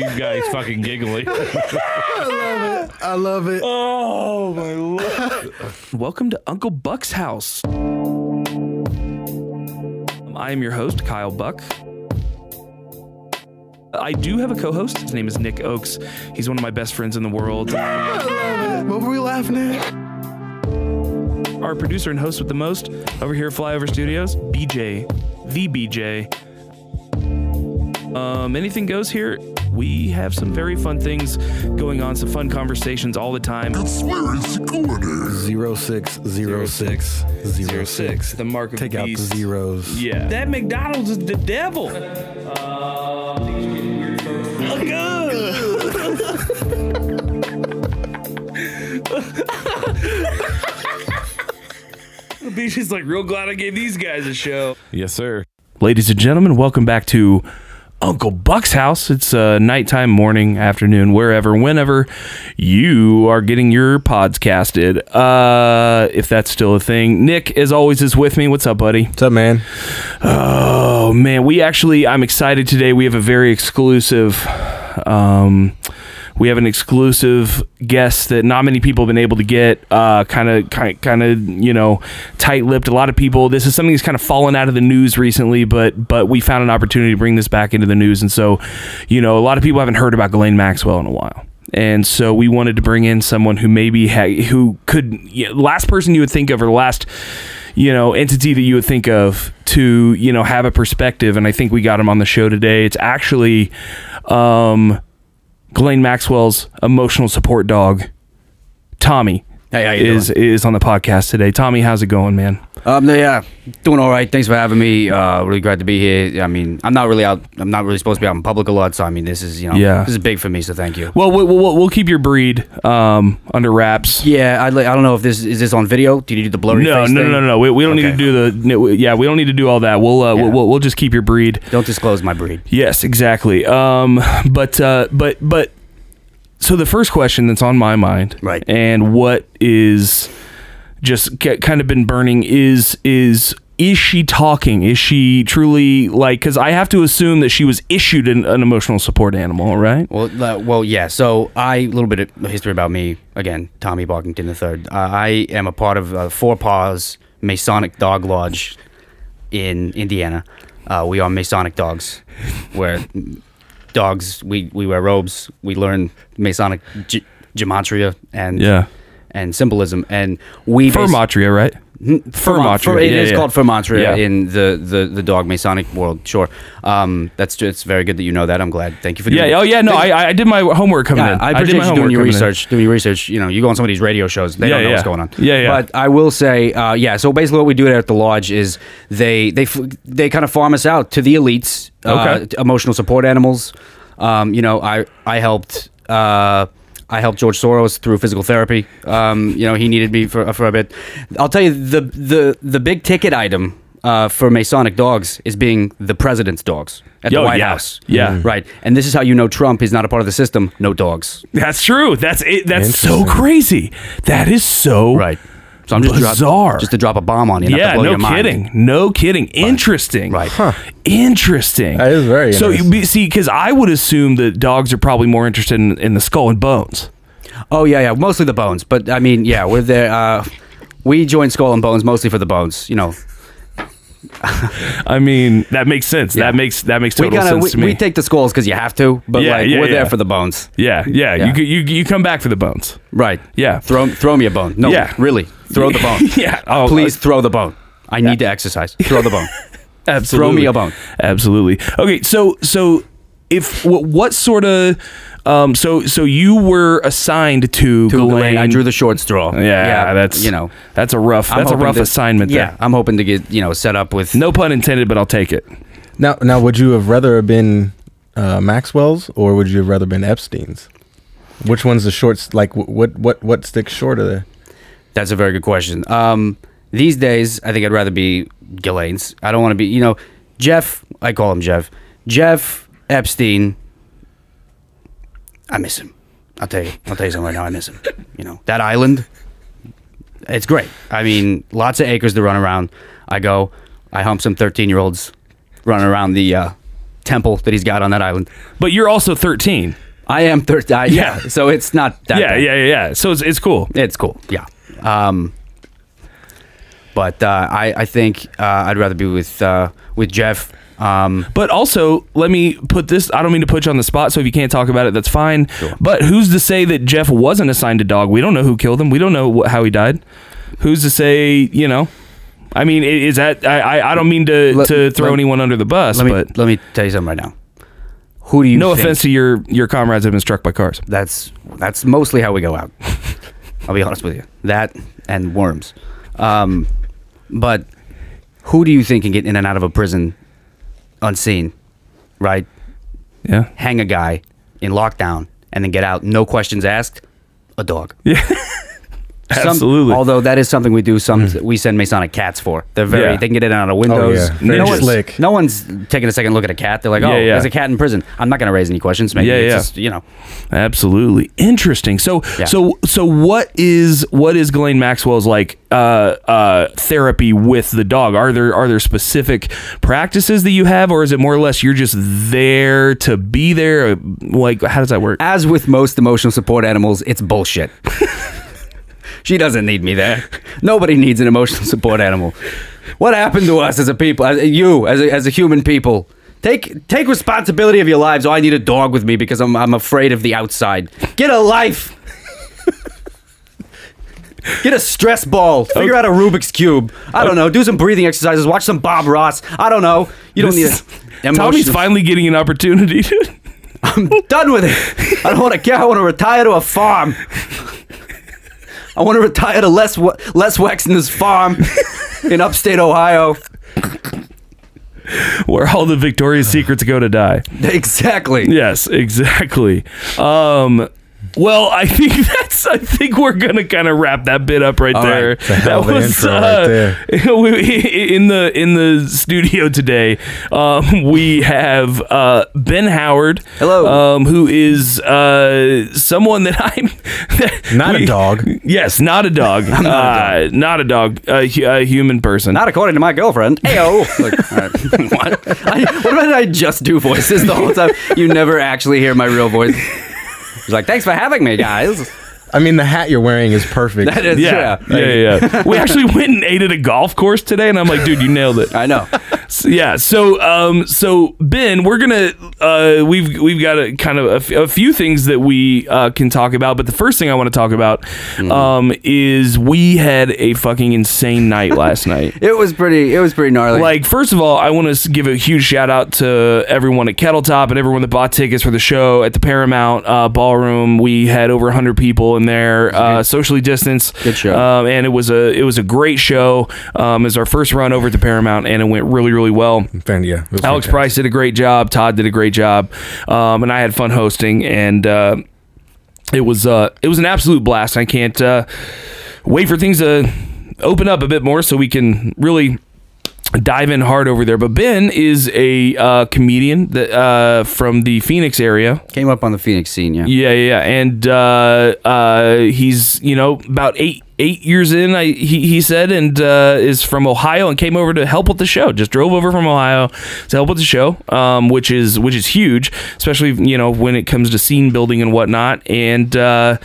you guys fucking giggling. I love it. I love it. Oh my lord! Welcome to Uncle Buck's house. I am your host, Kyle Buck. I do have a co host. His name is Nick Oakes. He's one of my best friends in the world. What were we laughing at? Our producer and host with the most over here at Flyover Studios, BJ, the BJ. Um, anything goes here. We have some very fun things going on, some fun conversations all the time. Zero six zero six zero six. the mark of Take the out the beast. zeros. Yeah. That McDonald's is the devil. Uh, She's like, real glad I gave these guys a show. Yes, sir. Ladies and gentlemen, welcome back to Uncle Buck's house. It's uh, nighttime, morning, afternoon, wherever, whenever you are getting your pods casted. Uh, if that's still a thing. Nick, as always, is with me. What's up, buddy? What's up, man? Oh man, we actually I'm excited today. We have a very exclusive um we have an exclusive guest that not many people have been able to get. Kind of, kind, of, you know, tight-lipped. A lot of people. This is something that's kind of fallen out of the news recently, but but we found an opportunity to bring this back into the news, and so, you know, a lot of people haven't heard about Ghislaine Maxwell in a while. And so we wanted to bring in someone who maybe ha- who could you know, last person you would think of or the last you know entity that you would think of to you know have a perspective and i think we got him on the show today it's actually um ghislaine maxwell's emotional support dog tommy Hey, how you is is on the podcast today tommy how's it going man Um, no, yeah, doing all right. Thanks for having me. Uh, really glad to be here. I mean, I'm not really out. I'm not really supposed to be out in public a lot. So I mean, this is you know, Yeah. this is big for me. So thank you. well we'll, we'll, we'll keep your breed um under wraps Yeah, I, I don't know if this is this on video. Do you need the blurry no, face no, thing? no, no, no. We, we don't need to do the. no, Yeah, we don't need to do all that. We'll, uh, Yeah. we'll, we'll, we'll just keep your breed. Don't disclose my breed. Yes, exactly. Um, but uh, but but so the first question that's on my mind, Right. and what is just kind of been burning is is is she talking? Is she truly like? Because I have to assume that she was issued an, an emotional support animal, right? Well, uh, well, yeah. So I a little bit of history about me. Again, Tommy Barkington III. Uh, I am a part of uh, Four Paws Masonic Dog Lodge in Indiana. Uh, we are Masonic dogs, where dogs we, we wear robes. We learn Masonic ge- gematria and Yeah. and symbolism, and we bas- Fermatria, right? Fermat- Fermatria. It yeah, is yeah. called Fermatria Yeah. in the, the, the dog Masonic world. Sure, um, that's just very good that you know that. I'm glad. Thank you for Yeah. doing Oh yeah. No, I I did my homework coming yeah, in. I did my you doing homework your coming in. research. Doing your research. You know, you go on some of these radio shows. They don't know what's going on. Yeah, yeah. But I will say, uh, yeah. So basically, what we do at the lodge is they they they kind of farm us out to the elites. Uh, Okay. t- emotional support animals. Um, you know, I I helped. Uh, I helped George Soros through physical therapy. Um, you know, he needed me for for a bit. I'll tell you the the the big ticket item. Uh, for Masonic dogs is being the president's dogs at Yo, the White yeah. House. Yeah. right. And this is how you know Trump is not a part of the system. No dogs. That's true. That's it. That's so crazy. That is so Right. So I'm just drop- Bizarre. just to drop a bomb on you. not to yeah, no your mind. kidding. No kidding. Interesting. Right. Interesting. That is very So you interesting. be- see, because I would assume that dogs are probably more interested in, in the skull and bones. Oh yeah, yeah. Mostly the bones, but I mean, yeah, we're there. Uh, we join Skull and Bones mostly for the bones. You know, I mean, that makes sense. Yeah. That makes that makes we total kind of sense we, to me. we take the skulls because you have to, but Yeah, like yeah, we're there for the bones. yeah, yeah. You, you you come back for the bones. Right. Yeah. Throw throw me a bone. No. Yeah. Really. Throw the bone. yeah. Oh, Please throw the bone. I need to exercise. Throw the bone. Absolutely. Throw me a bone. Absolutely. Okay, so so if what, what sort of um, so so you were assigned to, To Ghislaine. Ghislaine, I drew the short straw. Yeah, that's you know that's a rough I'm that's a rough to- assignment. Yeah, there. I'm hoping to get you know set up with no pun intended, but I'll take it. Now, now, would you have rather have been uh, Maxwell's or would you have rather been Epstein's? Which one's the shorts? Like, what, what, what sticks shorter there? That's a very good question. Um, these days, I think I'd rather be Ghislaine's. I don't want to be, you know, Jeff. I call him Jeff. Jeff Epstein. I miss him. I'll tell you. I'll tell you something right now. I miss him. You know that island. It's great. I mean, lots of acres to run around. I go. I hump some thirteen-year-olds running around the uh, temple that he's got on that island. But you're also 13. I am thirteen. Yeah. Yeah. So it's not that. yeah, bad. yeah, yeah, yeah. So it's, it's cool. It's cool. Yeah. Um, but uh, I I think uh, I'd rather be with uh, with Jeff. Um, But also, let me put this. I don't mean to put you on the spot. So if you can't talk about it, that's fine. But who's to say that Jeff wasn't assigned a dog? We don't know who killed him. We don't know wh- how he died. Who's to say? You know. I mean, is that? I I, don't mean to Let- to throw let- anyone under the bus, let me but let me tell you something right now. Who do you? no think- offense to your your comrades that have been struck by cars. That's that's mostly how we go out. I'll be honest with you. That and worms. Um, but who do you think can get in and out of a prison unseen? Right? Yeah. Hang a guy in lockdown and then get out, no questions asked. A dog. Some- Absolutely. although that is something we do. Some we send Masonic cats for. They're very. Yeah. They can get in and out of windows. yeah. No, one's, slick. no one's taking a second look at a cat. They're like, oh, Yeah, yeah. there's a cat in prison. I'm not going to raise any questions. Maybe Yeah, it's yeah. just, you know. Absolutely interesting. So Yeah. so so what is what is Ghislaine Maxwell's like uh, uh, therapy with the dog? Are there are there specific practices that you have, or is it more or less you're just there to be there? Like how does that work? As with most emotional support animals, it's bullshit. she doesn't need me there. Nobody needs an emotional support animal. What happened to us as a people, as you, as a, as a human people? Take take responsibility of your lives. Oh, I need a dog with me because I'm I'm afraid of the outside. Get a life. Get a stress ball. Figure out a Rubik's cube. I don't know. Do some breathing exercises. Watch some Bob Ross. I don't know. You don't This need a Tommy's finally getting an opportunity. To, I'm done with it. I don't want to care. I want to retire to a farm. I want to retire to Les Les Wexner's farm in upstate Ohio. where all the Victoria's Secrets go to die. Exactly. Yes, exactly. Um, well, I think that's. I think we're gonna kind of wrap that bit up right All there. right. It's a hell of an intro right there. in the in the studio today, um, we have uh, Ben Howard. Hello. Um, who is uh, someone that I'm Not a dog. Yes, not a dog. not, uh, not a dog. A, a human person. Not according to my girlfriend. Ayo. Like, all right. what? I, what did I just do voices the whole time? You never actually hear my real voice. He's like, thanks for having me, guys. I mean, the hat you're wearing is perfect. That is, yeah, yeah. yeah, yeah. yeah. we actually went and ate at a golf course today, and I'm like, dude, you nailed it. I know. So, yeah. So, um, so Ben, we're gonna uh, we've we've got a kind of a, f- a few things that we uh, can talk about, but the first thing I want to talk about um, is we had a fucking insane night last night. It was pretty. It was pretty gnarly. Like, first of all, I want to give a huge shout out to everyone at Kettletop and everyone that bought tickets for the show at the Paramount uh, Ballroom. We had over 100 people in there, uh, socially distanced. Good show. Um, and it was a it was a great show. Um, it was our first run over at the Paramount, and it went really really well. Fan- yeah, Alex fantastic. Price did a great job. Todd did a great job, um, and I had fun hosting. And uh, it was uh, it was an absolute blast. I can't uh, wait for things to open up a bit more so we can really dive in hard over there. But Ben is a uh, comedian that uh, from the Phoenix area. came up on the Phoenix scene. Yeah. Yeah, yeah, yeah. and uh, uh, he's you know about eight eight years in. I, he he said, and uh, is from Ohio and came over to help with the show. Just drove over from Ohio to help with the show, um, which is which is huge, especially you know when it comes to scene building and whatnot. And uh,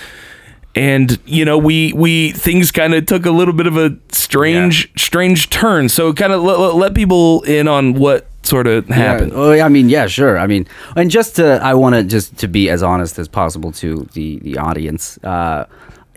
and you know we we things kind of took a little bit of a strange strange turn. So kind of let, let, people in on what sort of happened. Yeah. Oh, I mean, yeah, sure. I mean, and just to, I want to just to be as honest as possible to the the audience. Uh,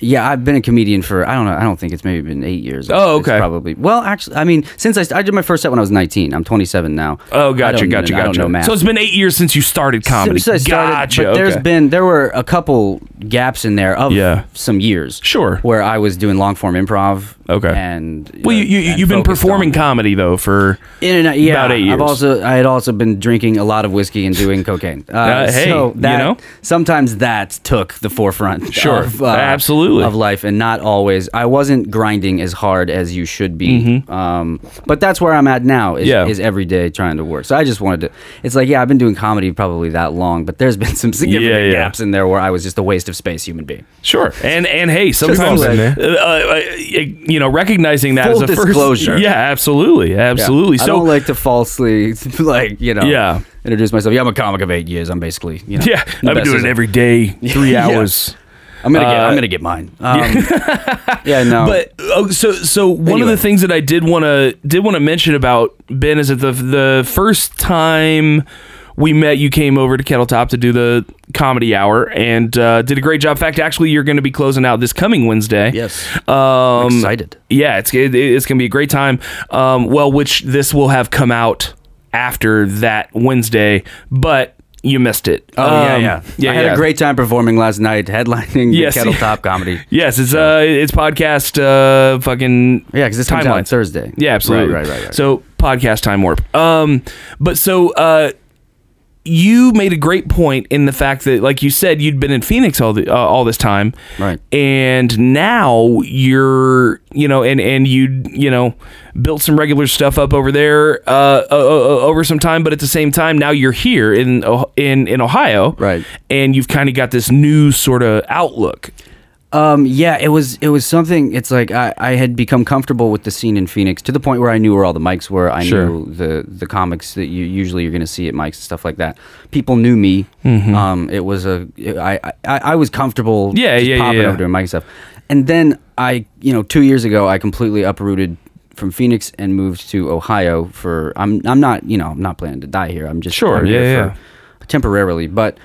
Yeah, I've been a comedian for I don't know. I don't think it's maybe been eight years. Oh, It's okay. probably. Well, actually, I mean, since I, I did my first set when I was 19. I'm 27 now. Oh, gotcha, gotcha, know gotcha. So it's been eight years since you started comedy. Since I started, gotcha. But there's okay. been there were a couple gaps in there of Yeah. some years. Sure. Where I was doing long form improv. Okay. And well, you, you and you've been performing comedy though for in and out, yeah. about eight years. I've also I had also been drinking a lot of whiskey and doing cocaine. Uh, Uh, hey, so you know? sometimes that took the forefront. Sure. of, uh, Absolutely. Of life, and not always. I wasn't grinding as hard as you should be. Um, but that's where I'm at now. Is, Mm-hmm. Yeah. is every day trying to work. So I just wanted to. It's like yeah, I've been doing comedy probably that long, but there's been some significant Yeah, yeah. gaps in there where I was just a waste of space human being. Sure, and and hey, sometimes uh, uh, you know recognizing that Full as a disclosure. first, yeah, absolutely, absolutely. Yeah. I don't like to falsely like you know Yeah. introduce myself. Yeah, I'm a comic of eight years. I'm basically you know yeah, I've been doing it every day, three Yeah. hours. I'm gonna get. Uh, I'm gonna get mine. Um, yeah, no. But oh, so so one of the things that I did want to did want to mention about Ben is that the the first time we met, you came over to Kettle Top to do the comedy hour and uh, did a great job. In fact, actually, you're going to be closing out this coming Wednesday. yes, Um, excited. Yeah, it's it, it's gonna be a great time. Um, well, which this will have come out after that Wednesday, but you missed it. Oh yeah, Um, yeah. yeah. I had yeah. a great time performing last night, headlining Yes. the Kettle Top comedy. Yes, it's uh, it's podcast uh, fucking Yeah, because it's Timeline. Thursday. Yeah, absolutely. Right, right, right. right. So podcast time warp. Um, but so uh, you made a great point in the fact that, like you said, you'd been in Phoenix all the uh, all this time, Right. And now you're, you know, and and you, you know, built some regular stuff up over there uh, uh, uh, over some time, but at the same time, now you're here in Oh- in in Ohio, Right. And you've kind of got this new sort of outlook. Um, yeah, it was it was something. It's like I, I had become comfortable with the scene in Phoenix to the point where I knew where all the mics were. I Sure. knew the the comics that you usually you're going to see at mics and stuff like that. People knew me. Mm-hmm. Um, it was a I, I I was comfortable. Yeah, just yeah, yeah, popping yeah. over doing mic stuff. And then I, you know, two years ago, I completely uprooted from Phoenix and moved to Ohio for. I'm I'm not you know I'm not planning to die here. I'm just Sure, I'm yeah, for- temporarily, but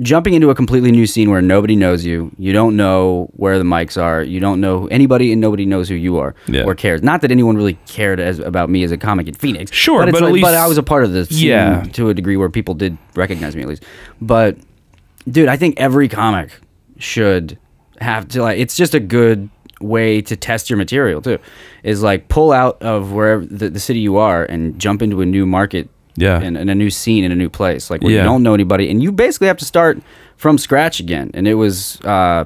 jumping into a completely new scene where nobody knows you, you don't know where the mics are, you don't know anybody, and nobody knows who you are Yeah. or cares. Not that anyone really cared as about me as a comic in Phoenix. Sure, but, but at like, but I was a part of the scene Yeah. to a degree where people did recognize me at least. But dude, I think every comic should have to like. It's just a good way to test your material too. Is like pull out of wherever the, the city you are and jump into a new market. Yeah. in, in a new scene in a new place, like where Yeah. you don't know anybody, and you basically have to start from scratch again. And it was, uh,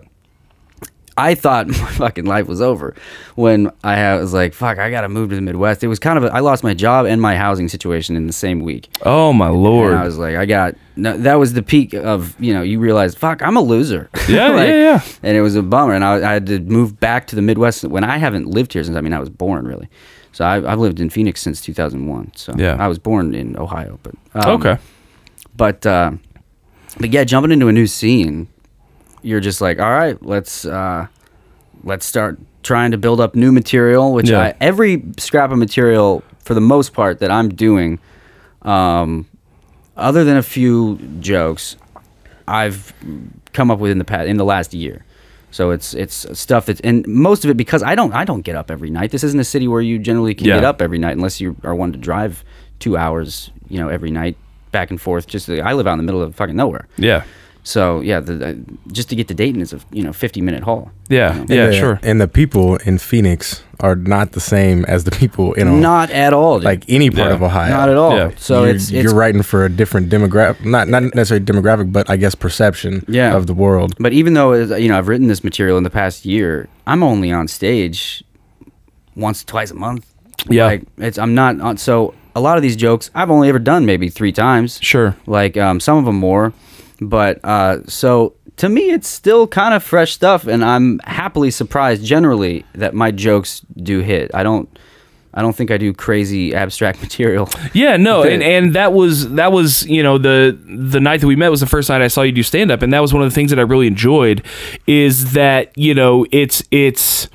I thought my fucking life was over when I had- was like, "Fuck, I gotta move to the Midwest." It was kind of, a, I lost my job and my housing situation in the same week. Oh my lord! And I was like, I got no, that was the peak of you know you realize fuck I'm a loser. Yeah, Like, yeah, yeah. And it was a bummer, and I, I had to move back to the Midwest when I haven't lived here since I mean I was born really. So I, I've lived in Phoenix since 2001. So Yeah. I was born in Ohio, but um, okay. But uh, but yeah, jumping into a new scene, you're just like, all right, let's uh, let's start trying to build up new material. Which Yeah. I, every scrap of material, for the most part, that I'm doing, um, other than a few jokes, I've come up with in the past in the last year. So it's it's stuff that's and most of it because I don't I don't get up every night. This isn't a city where you generally can Yeah. get up every night unless you are one to drive two hours, you know, every night back and forth. Just I live out in the middle of fucking nowhere. Yeah. So yeah, the, uh, just to get to Dayton is a you know fifty minute haul. Yeah. You know? Yeah. And the- Sure. And the people in Phoenix are not the same as the people in Ohio. Not at all. dude. like any part Yeah. of Ohio. not at all. Yeah. So you're, it's, you're writing for a different demographic, not not necessarily demographic, but I guess perception Yeah. of the world. But even though you know I've written this material in the past year, I'm only on stage once, twice a month. Yeah. like it's I'm not on. So a lot of these jokes I've only ever done maybe three times. Sure. Like um, some of them more, but uh, so to me it's still kind of fresh stuff, and I'm happily surprised generally that my jokes do hit. I don't. I don't think I do crazy abstract material. Yeah, no, and, and that was that was you know the the night that we met was the first night I saw you do stand up, and that was one of the things that I really enjoyed is that you know it's it's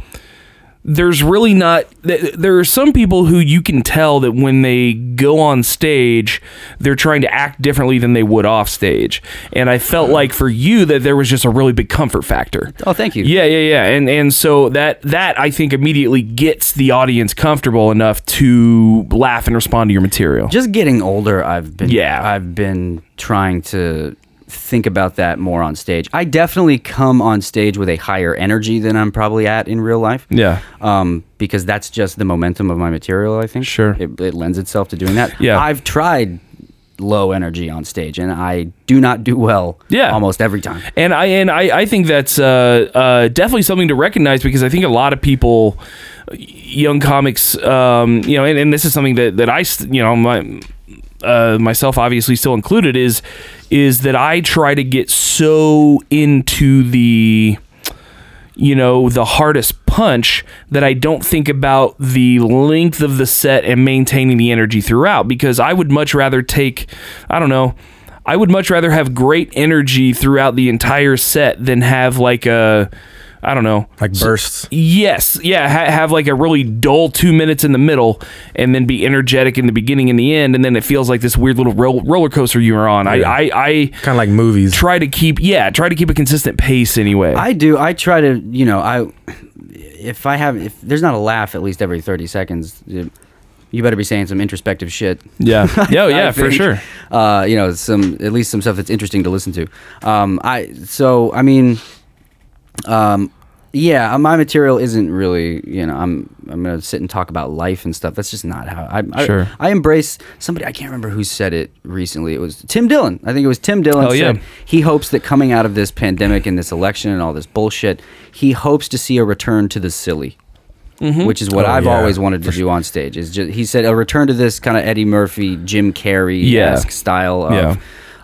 there's really not there are some people who you can tell that when they go on stage they're trying to act differently than they would off stage. And i felt like for you that there was just a really big comfort factor. Oh, thank you. yeah yeah yeah. And and so that that i think immediately gets the audience comfortable enough to laugh and respond to your material. Just getting older, I've been Yeah. I've been trying to think about that more on stage. I definitely come on stage with a higher energy than I'm probably at in real life. Yeah. Um, because that's just the momentum of my material. I think. Sure. It, it lends itself to doing that. Yeah. I've tried low energy on stage, and I do not do well. Yeah. Almost every time. and I and I, I think that's uh, uh, definitely something to recognize because I think a lot of people, young comics, um, you know, and, and this is something that that I, you know, my uh, myself obviously still included is is that I try to get so into the you know the hardest punch that I don't think about the length of the set and maintaining the energy throughout because I would much rather take I don't know I would much rather have great energy throughout the entire set than have like a I don't know Like bursts. Yes, yeah, ha- have like a really dull two minutes in the middle, and then be energetic in the beginning and the end, and then it feels like this weird little ro- roller coaster you're on. Yeah. I, I, I Kind of like movies. try to keep, yeah, try to keep a consistent pace anyway. I do. I try to. You know, I if I have if there's not a laugh at least every thirty seconds. You you better be saying some introspective shit. yeah, yeah, I yeah, for sure. Uh, you know, some at least some stuff that's interesting to listen to. Um, I so I mean, um, yeah, uh, my material isn't really. You know, I'm I'm gonna sit and talk about life and stuff. That's just not how I. I Sure. I embrace somebody. I can't remember who said it recently. It was Tim Dillon. I think it was Tim Dillon. Oh, yeah. he hopes that coming out of this pandemic and this election and all this bullshit, he hopes to see a return to the silly. Mm-hmm. Which is what Oh, I've yeah, always wanted to do on stage. Is just he said a return to this kind of Eddie Murphy, Jim Carrey esque Yeah. style of Yeah.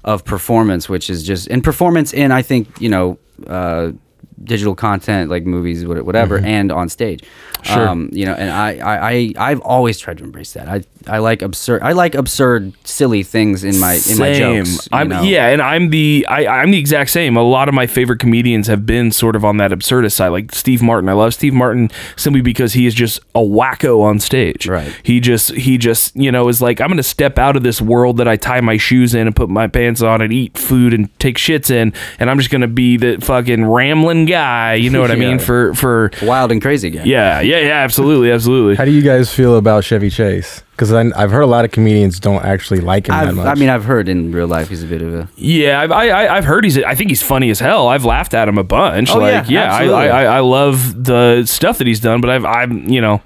of performance, which is just and performance in I think you know uh, digital content like movies, what- whatever, and on stage. Mm-hmm. Sure. Um, you know, and I, I, I I've always tried to embrace that. I I like absurd. I like absurd, silly things in my in my jokes. I'm know? yeah, and I'm the I, I'm the exact same. A lot of my favorite comedians have been sort of on that absurdist side, like Steve Martin. I love Steve Martin simply because he is just a wacko on stage. Right. He just he just you know is like I'm gonna step out of this world that I tie my shoes in and put my pants on and eat food and take shits in, and I'm just gonna be the fucking rambling guy. You know what I Yeah. mean? For for wild and crazy guy. yeah yeah yeah absolutely absolutely. How do you guys feel about Chevy Chase? Because I've heard a lot of comedians don't actually like him I've, much. I mean, I've heard in real life he's a bit of a. Yeah, I've, I, I, I've heard he's. I think he's funny as hell. I've laughed at him a bunch. Oh, like, yeah, yeah, I. I, I, I love the stuff that he's done. But I've, I'm, you know,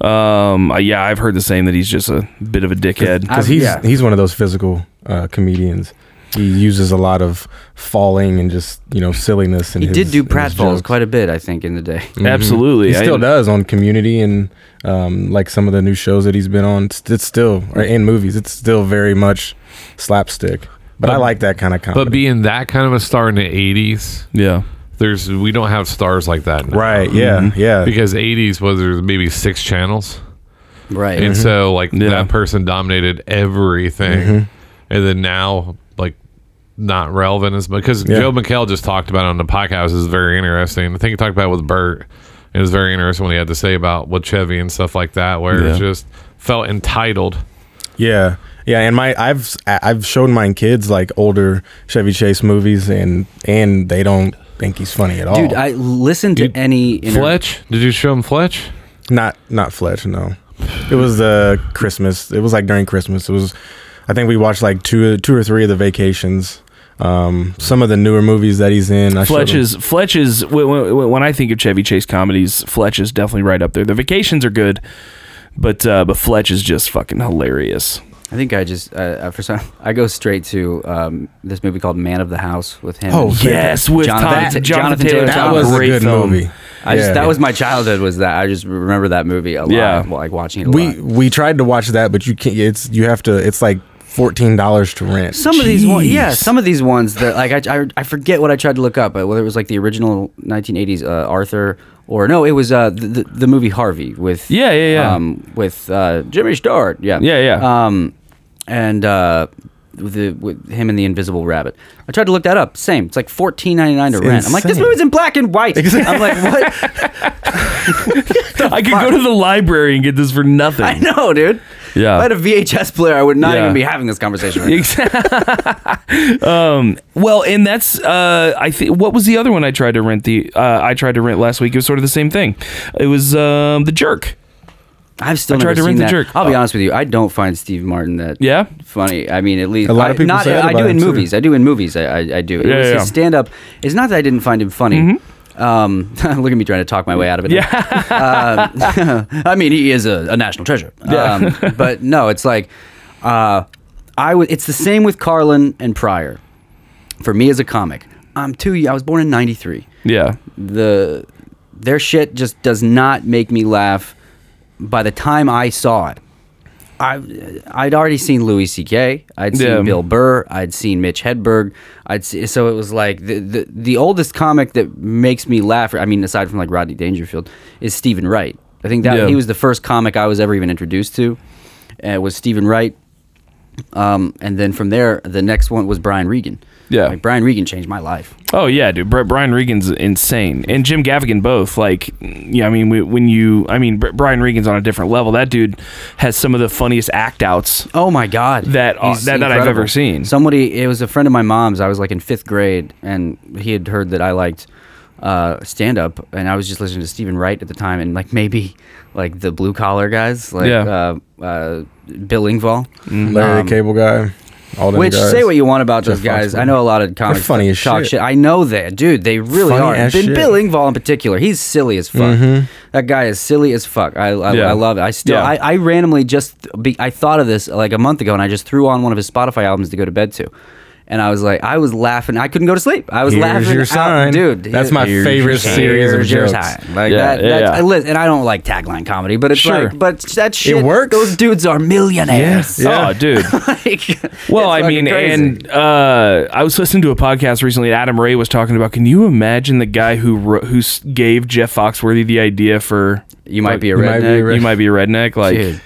um, uh, yeah, I've heard the same that he's just a bit of a dickhead. because he's yeah. he's one of those physical uh, comedians. He uses a lot of falling and just you know silliness. And He his, did do in his pratfalls quite a bit, I think, in the day. Mhm. Absolutely, He still I- does on Community and um, like some of the new shows that he's been on. It's, it's still or in movies. It's still very much slapstick. But, I like that kind of comedy. But being that kind of a star in the '80s, Yeah, there's we don't have stars like that now. right? Yeah, Mm-hmm. yeah. Because '80s was there maybe six channels, Right. and so like Yeah. that person dominated everything, Mm-hmm. and then now like not relevant as because Yeah. Joel McHale just talked about it on the podcast is very interesting. I think he talked about with Bert. It was very interesting what he had to say about what Chevy and stuff like that, where Yeah. it just felt entitled. Yeah, yeah, and my I've I've shown my kids like older Chevy Chase movies, and and they don't think he's funny at all. Dude, I listen to Dude, any. Inter- Fletch, did you show him Fletch? not not Fletch. No, it was uh Christmas. It was like during Christmas. It was. I think we watched like two two or three of the vacations. Um, some of the newer movies that he's in. I showed Fletch is Fletch is when, when, when I think of Chevy Chase comedies, Fletch is definitely right up there. The Vacations are good, but uh, but Fletch is just fucking hilarious. I think I just uh, for some I go straight to um, this movie called Man of the House with him. Oh, Yes, with Jonathan- Tom, that- Jonathan, Jonathan Taylor. Taylor that Thomas. was a great good film. movie. I just Yeah. that was my childhood. Was that I just remember that movie a lot. Yeah. like watching it. A We lot. we tried to watch that, but you can't. It's you have to. It's like fourteen dollars to rent. Some of these ones, yeah, some of these ones that like I, I, I forget what I tried to look up, but whether it was like the original 1980s uh, Arthur or no, it was uh, the, the the movie Harvey with Yeah, yeah, yeah. um, with uh, Jimmy Stewart, yeah, Yeah, yeah. um, and uh, with the with him and the Invisible Rabbit. I tried to look that up. Same, it's like fourteen ninety nine to It's rent. I'm like, this movie's in black and white. I'm like, what? I I could go to the library and get this for nothing. I know, dude. Yeah. If I had a VHS player, I would not Yeah. even be having this conversation. Right now. um, well, and that's uh, I think what was the other one I tried to rent the uh, I tried to rent last week. It was sort of the same thing. It was um, the Jerk. I've still I tried never to rent seen the jerk. I'll be honest with you. I don't find Steve Martin that Yeah. funny. I mean, at least A lot I, of people not, say that I do him, in too. movies. I do in movies. I, I, I do. It Yeah, was yeah, his stand up. It's not that I didn't find him funny. Um, look at me trying to talk my way out of it. Yeah. Uh, I mean, he is a, a national treasure. Um, but no, it's like uh, I. W- it's the same with Carlin and Pryor. For me as a comic, I'm too. I was born in '93 Yeah. the their shit just does not make me laugh. By the time I saw it, I I'd already seen Louis C.K. I'd seen Yeah. Bill Burr. I'd seen Mitch Hedberg. I'd see, so it was like the, the the oldest comic that makes me laugh. I mean, aside from like Rodney Dangerfield, is Stephen Wright. I think that Yeah. he was the first comic I was ever even introduced to. Uh, was Stephen Wright. Um, and then from there, the next one was Brian Regan. Yeah. like Brian Regan changed my life. Oh yeah, dude. Bri- Brian Regan's insane, and Jim Gaffigan both. Like, yeah, I mean, when you, I mean, Br- Brian Regan's on a different level. That dude has some of the funniest act outs. Oh my god, That- uh, that- that I've ever seen. Somebody, it was a friend of my mom's. I was like in fifth grade, and he had heard that I liked uh, stand up, and I was just listening to Stephen Wright at the time, and like maybe like the blue collar guys, like Yeah. uh, uh, Bill Engvall. Larry Um, the Cable Guy. All them Which guys. say what you want about those guys. Foxworthy. I know a lot of comics funny as talk shit. I know that, dude. They really Funny are. And Bill, shit. Bill Engvall in particular, he's silly as fuck. That guy is silly as fuck. I, I, Yeah. I love it. I still, Yeah. I, I randomly just, be, I thought of this like a month ago, and I just threw on one of his Spotify albums to go to bed to. And I was like, I was laughing. I couldn't go to sleep. I was Here's laughing. your out- dude. That's my here's favorite your series of here's your jokes. sign. Like Yeah, that. yeah, that's, yeah. I li- and I don't like tagline comedy, but it's Sure. like, but that shit. works. Those dudes are millionaires. Yeah. Oh, dude. Like, Well, I mean, crazy. and uh, I was listening to a podcast recently. and Adam Ray was talking about. Can you imagine the guy who wrote, who gave Jeff Foxworthy the idea for you might be a be a redneck. you might be a redneck? Like, Dude.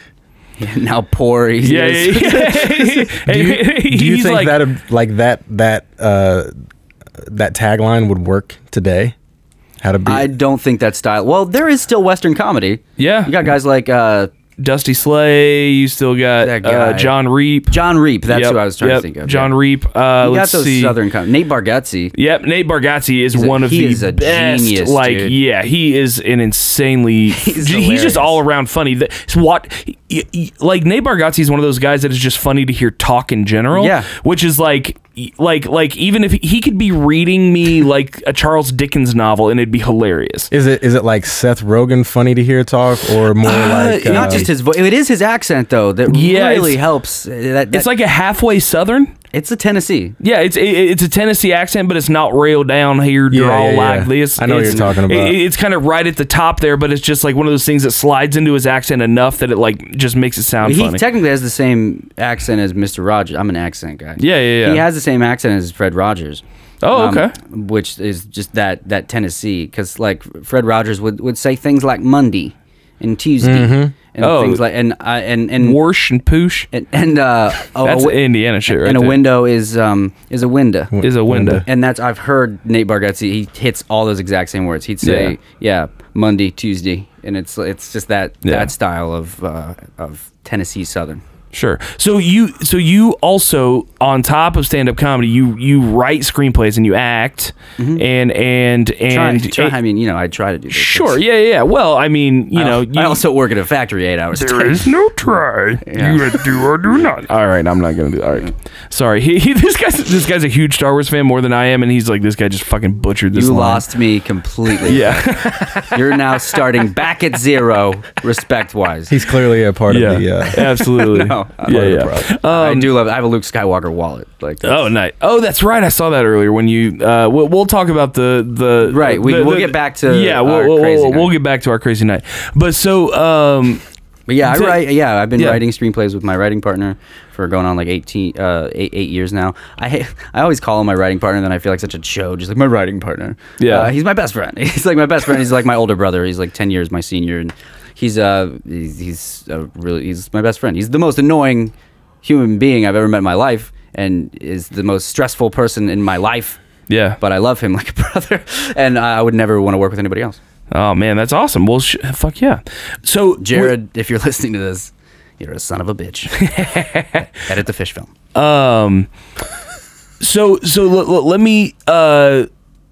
now poor he yeah, is. yeah, yeah. Do you, do you think like, that like that that uh, that tagline would work today? How to be? I don't think that style. Well, there is still Western comedy. Yeah. you got guys like uh, Dusty Slay. You still got That uh. John Reep. John Reep. That's Yep, who I was trying yep, to think of. John. Reep. Uh, You got let's those see. Southern com- Nate Bargatze. Yep, Nate Bargatze is one of he the is a best. genius, like, dude. yeah, he is an insanely. He's he's, hilarious. just all around funny. The- it's what, y- y- like Nate Bargatze is one of those guys that is just funny to hear talk in general. Yeah. which is like, like, like even if he could be reading me like a Charles Dickens novel and it'd be hilarious. is it is it like Seth Rogen funny to hear talk or more like Uh, not uh, just his voice. It is his accent though that Yeah, really helps. Uh, That, that- It's like a halfway Southern. It's a Tennessee. Yeah, it's it, it's a Tennessee accent, but it's not railed down here, Yeah, draw yeah, like yeah. this. I know you're talking about. it- it's kind of right at the top there, but it's just like one of those things that slides into his accent enough that it like just makes it sound He funny. technically has the same accent as Mr. Rogers. I'm an accent guy. Yeah, yeah, yeah. He has the same accent as Fred Rogers. Oh, um, okay. which is just that that Tennessee, because like Fred Rogers would, would say things like Monday and Tuesday and Oh. things like and uh, and and Warsh and poosh. and, and uh, a- That's a, wi- Indiana shit, right and a window is um is a window. is a window. And that's I've heard Nate Bargatze. He hits all those exact same words. He'd say, "Yeah, Monday, Tuesday," and it's it's just that Yeah. that style of uh, of Tennessee Southern. Sure. So you so you also on top of stand up comedy, you you write screenplays and you act and and Try, and try, I mean, you know, I try to do this. sure. Yeah, yeah. yeah. Well, I mean, you know, you, I also work at a factory eight hours. a There day. no try. You do or do not. All right, I'm not gonna do. All right, sorry. He, he this guy's this guy's a huge Star Wars fan more than I am, and he's like, this guy just fucking butchered this. You line. lost me completely. Yeah, You're now starting back at zero, respect wise. he's clearly a part yeah, of the. Uh, absolutely. No, I'm yeah, part of the yeah. problem. I do love. I have a Luke Skywalker wallet. Like, that's- Oh, nice. Oh, that's right. I saw that earlier when you. Uh, we'll, we'll talk about the the Right, we- the- we'll the- get back to yeah. We'll, our we'll, crazy we'll, we'll get back to our crazy night. But so um, but yeah, I write. Yeah, I've been Yeah. writing screenplays with my writing partner for going on like 18, uh, eight, eight years now. I I always call him my writing partner, and then I feel like such a show, just like my writing partner. Yeah. uh, he's my best friend. He's like my best friend. He's like my older brother. He's like ten years my senior, and he's uh he's, he's a really he's my best friend. He's the most annoying human being I've ever met in my life, and is the most stressful person in my life. yeah. but I love him like a brother, and I would never want to work with anybody else. Oh man, that's awesome. Well, sh- fuck yeah. So Jared, if you're listening to this, you're a son of a bitch. Edit the fish film. Um. So so l- l- let me uh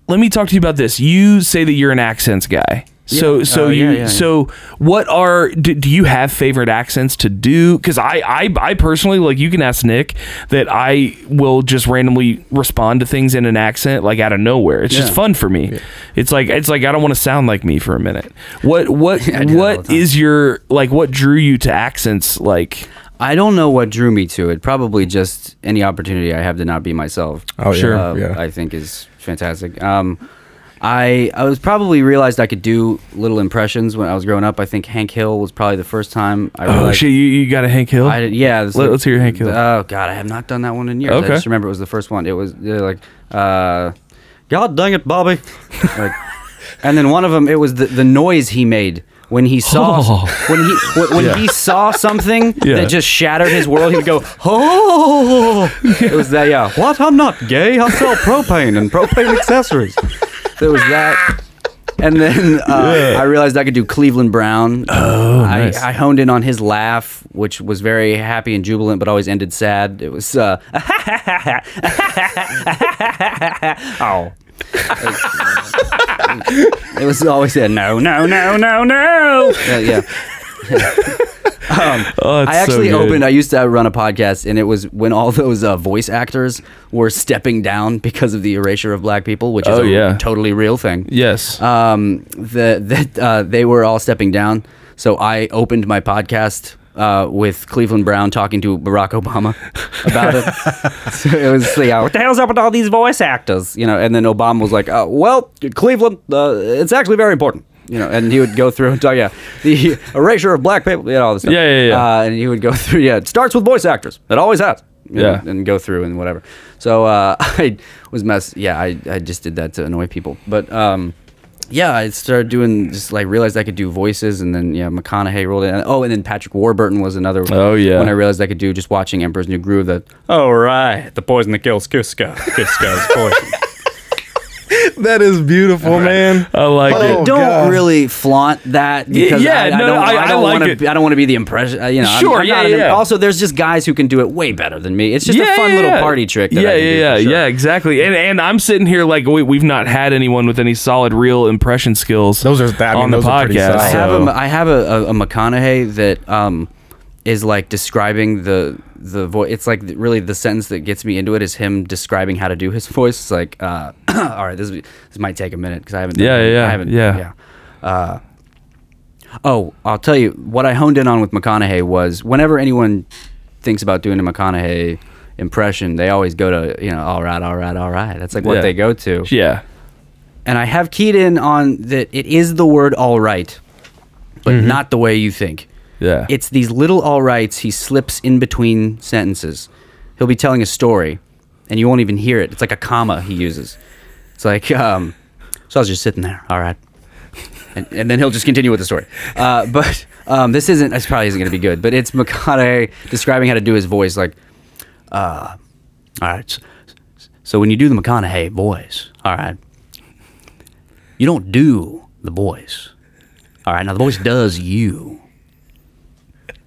let me talk to you about this. You say that you're an accents guy. So Yeah. so Oh, you yeah, yeah, so what are do, do you have favorite accents to do? Because I, I I personally like you can ask Nick that I will just randomly respond to things in an accent like out of nowhere. It's just fun for me. It's like it's like I don't want to sound like me for a minute. What what I do that all what is your like what drew you to accents like? I don't know what drew me to it. Probably just any opportunity I have to not be myself. Oh, yeah, Sure. uh, yeah. I think is fantastic. Um, I I was probably realized I could do little impressions when I was growing up. I think Hank Hill was probably the first time I Oh shit! You, you got a Hank Hill? I did, yeah. Let- let's hear Hank Hill. Oh god, I have not done that one in years. Okay. I just remember it was the first one. It was like, uh, God dang it, Bobby. like, and then one of them, it was the, the noise he made when he saw Oh. when he when, when he saw something Yeah. that just shattered his world. He would go, oh. It was that. Yeah. What? I'm not gay. I sell propane and propane accessories. There was that. And then uh, I realized I could do Cleveland Brown. Oh, I, nice. I honed in on his laugh, which was very happy and jubilant, but always ended sad. It was, uh, oh. it was always a no, no, no, no, no. Yeah, yeah. oh, I actually so opened. I used to run a podcast, and it was when all those uh, voice actors were stepping down because of the erasure of black people, which is Oh, a yeah. totally real thing. Yes. Um, the that uh, they were all stepping down, so I opened my podcast. Uh, with Cleveland Brown talking to Barack Obama about it, so it was what the hell's up with all these voice actors, you know? And then Obama was like, uh, "Well, Cleveland, uh, it's actually very important." You know, and he would go through and talk, yeah, the erasure of black people, you know, all this stuff. Yeah, yeah, yeah. Uh, and he would go through, yeah, it starts with voice actors. It always has. Yeah. and go through and whatever. So uh, I was mess. Yeah, I, I just did that to annoy people. But um, yeah, I started doing just like realized I could do voices, and then yeah, McConaughey rolled in. Oh, and then Patrick Warburton was another. Oh, yeah. When I realized I could do just watching Emperor's New Groove. That oh right, the poison that kills Kuzco. Kuzco's poison. That is beautiful, man. I like Oh, I it. don't God. really flaunt that because yeah, I, I no, don't, I- I, I don't like want it. to. I don't want to be the impression. uh, You know, I'm- Sure, I'm yeah, not an- yeah. Also, there's just guys who can do it way better than me. It's just yeah, a fun yeah, little yeah. party trick. That yeah, I can yeah, do, yeah, sure. yeah, exactly. And and I'm sitting here like we, we've not had anyone with any solid real impression skills. Those are- I mean, on the those are pretty podcast. solid. I have so- a, I have a, a, a McConaughey that um is like describing the the voice. It's like really the sentence that gets me into it is him describing how to do his voice. It's like, uh, all right, this is- this might take a minute because I haven't. Yeah, yeah, yeah, I haven't. yeah. yeah. Uh, oh, I'll tell you what I honed in on with McConaughey was whenever anyone thinks about doing a McConaughey impression, they always go to you know, all right, all right, all right. That's like what Yeah. they go to yeah. and I have keyed in on that it is the word all right, but not the way you think. Yeah. It's these little all rights he slips in between sentences. He'll be telling a story, and you won't even hear it. It's like a comma he uses. It's like, um, so I was just sitting there, all right. And, and then he'll just continue with the story. Uh, but um, this isn't, this probably isn't going to be good, but it's McConaughey describing how to do his voice like, uh, all right. So, so when you do the McConaughey voice, all right, you don't do the voice. All right, now the voice does you.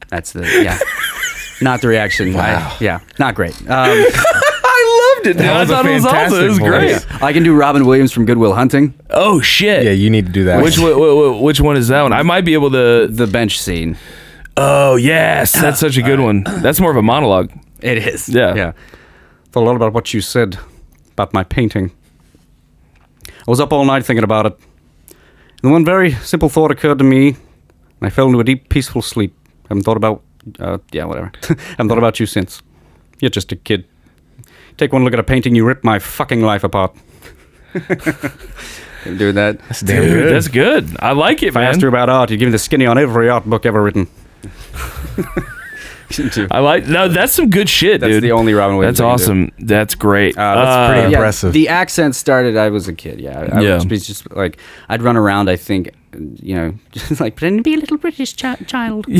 That's the yeah, not the reaction. I, yeah, not great. Um, I loved it. dude. I was a thought it was awesome. It was great. voice. I can do Robin Williams from Good Will Hunting. Oh shit. Yeah, you need to do that. Which one, wh- wh- which one is that one? I might be able to. The bench scene. Oh yes, that's such a good one. That's more of a monologue. It is. Yeah. Yeah. Thought a lot about what you said about my painting. I was up all night thinking about it. And one very simple thought occurred to me, and I fell into a deep, peaceful sleep. I haven't thought about, uh, yeah, whatever. I haven't thought about you since. You're just a kid. Take one look at a painting, you rip my fucking life apart. Doing that. That's damn Dude, good. that's good. I like it, If I asked you about art, you'd give me the skinny on every art book ever written. I like no. That's some good shit, That's dude. the only Robin Williams That's I can do. awesome. That's great. Uh, that's pretty Yeah, impressive. the accent started. I was a kid. Yeah, I Yeah. was just like I'd run around. I think you know, just like pretending to be a little British chi- child.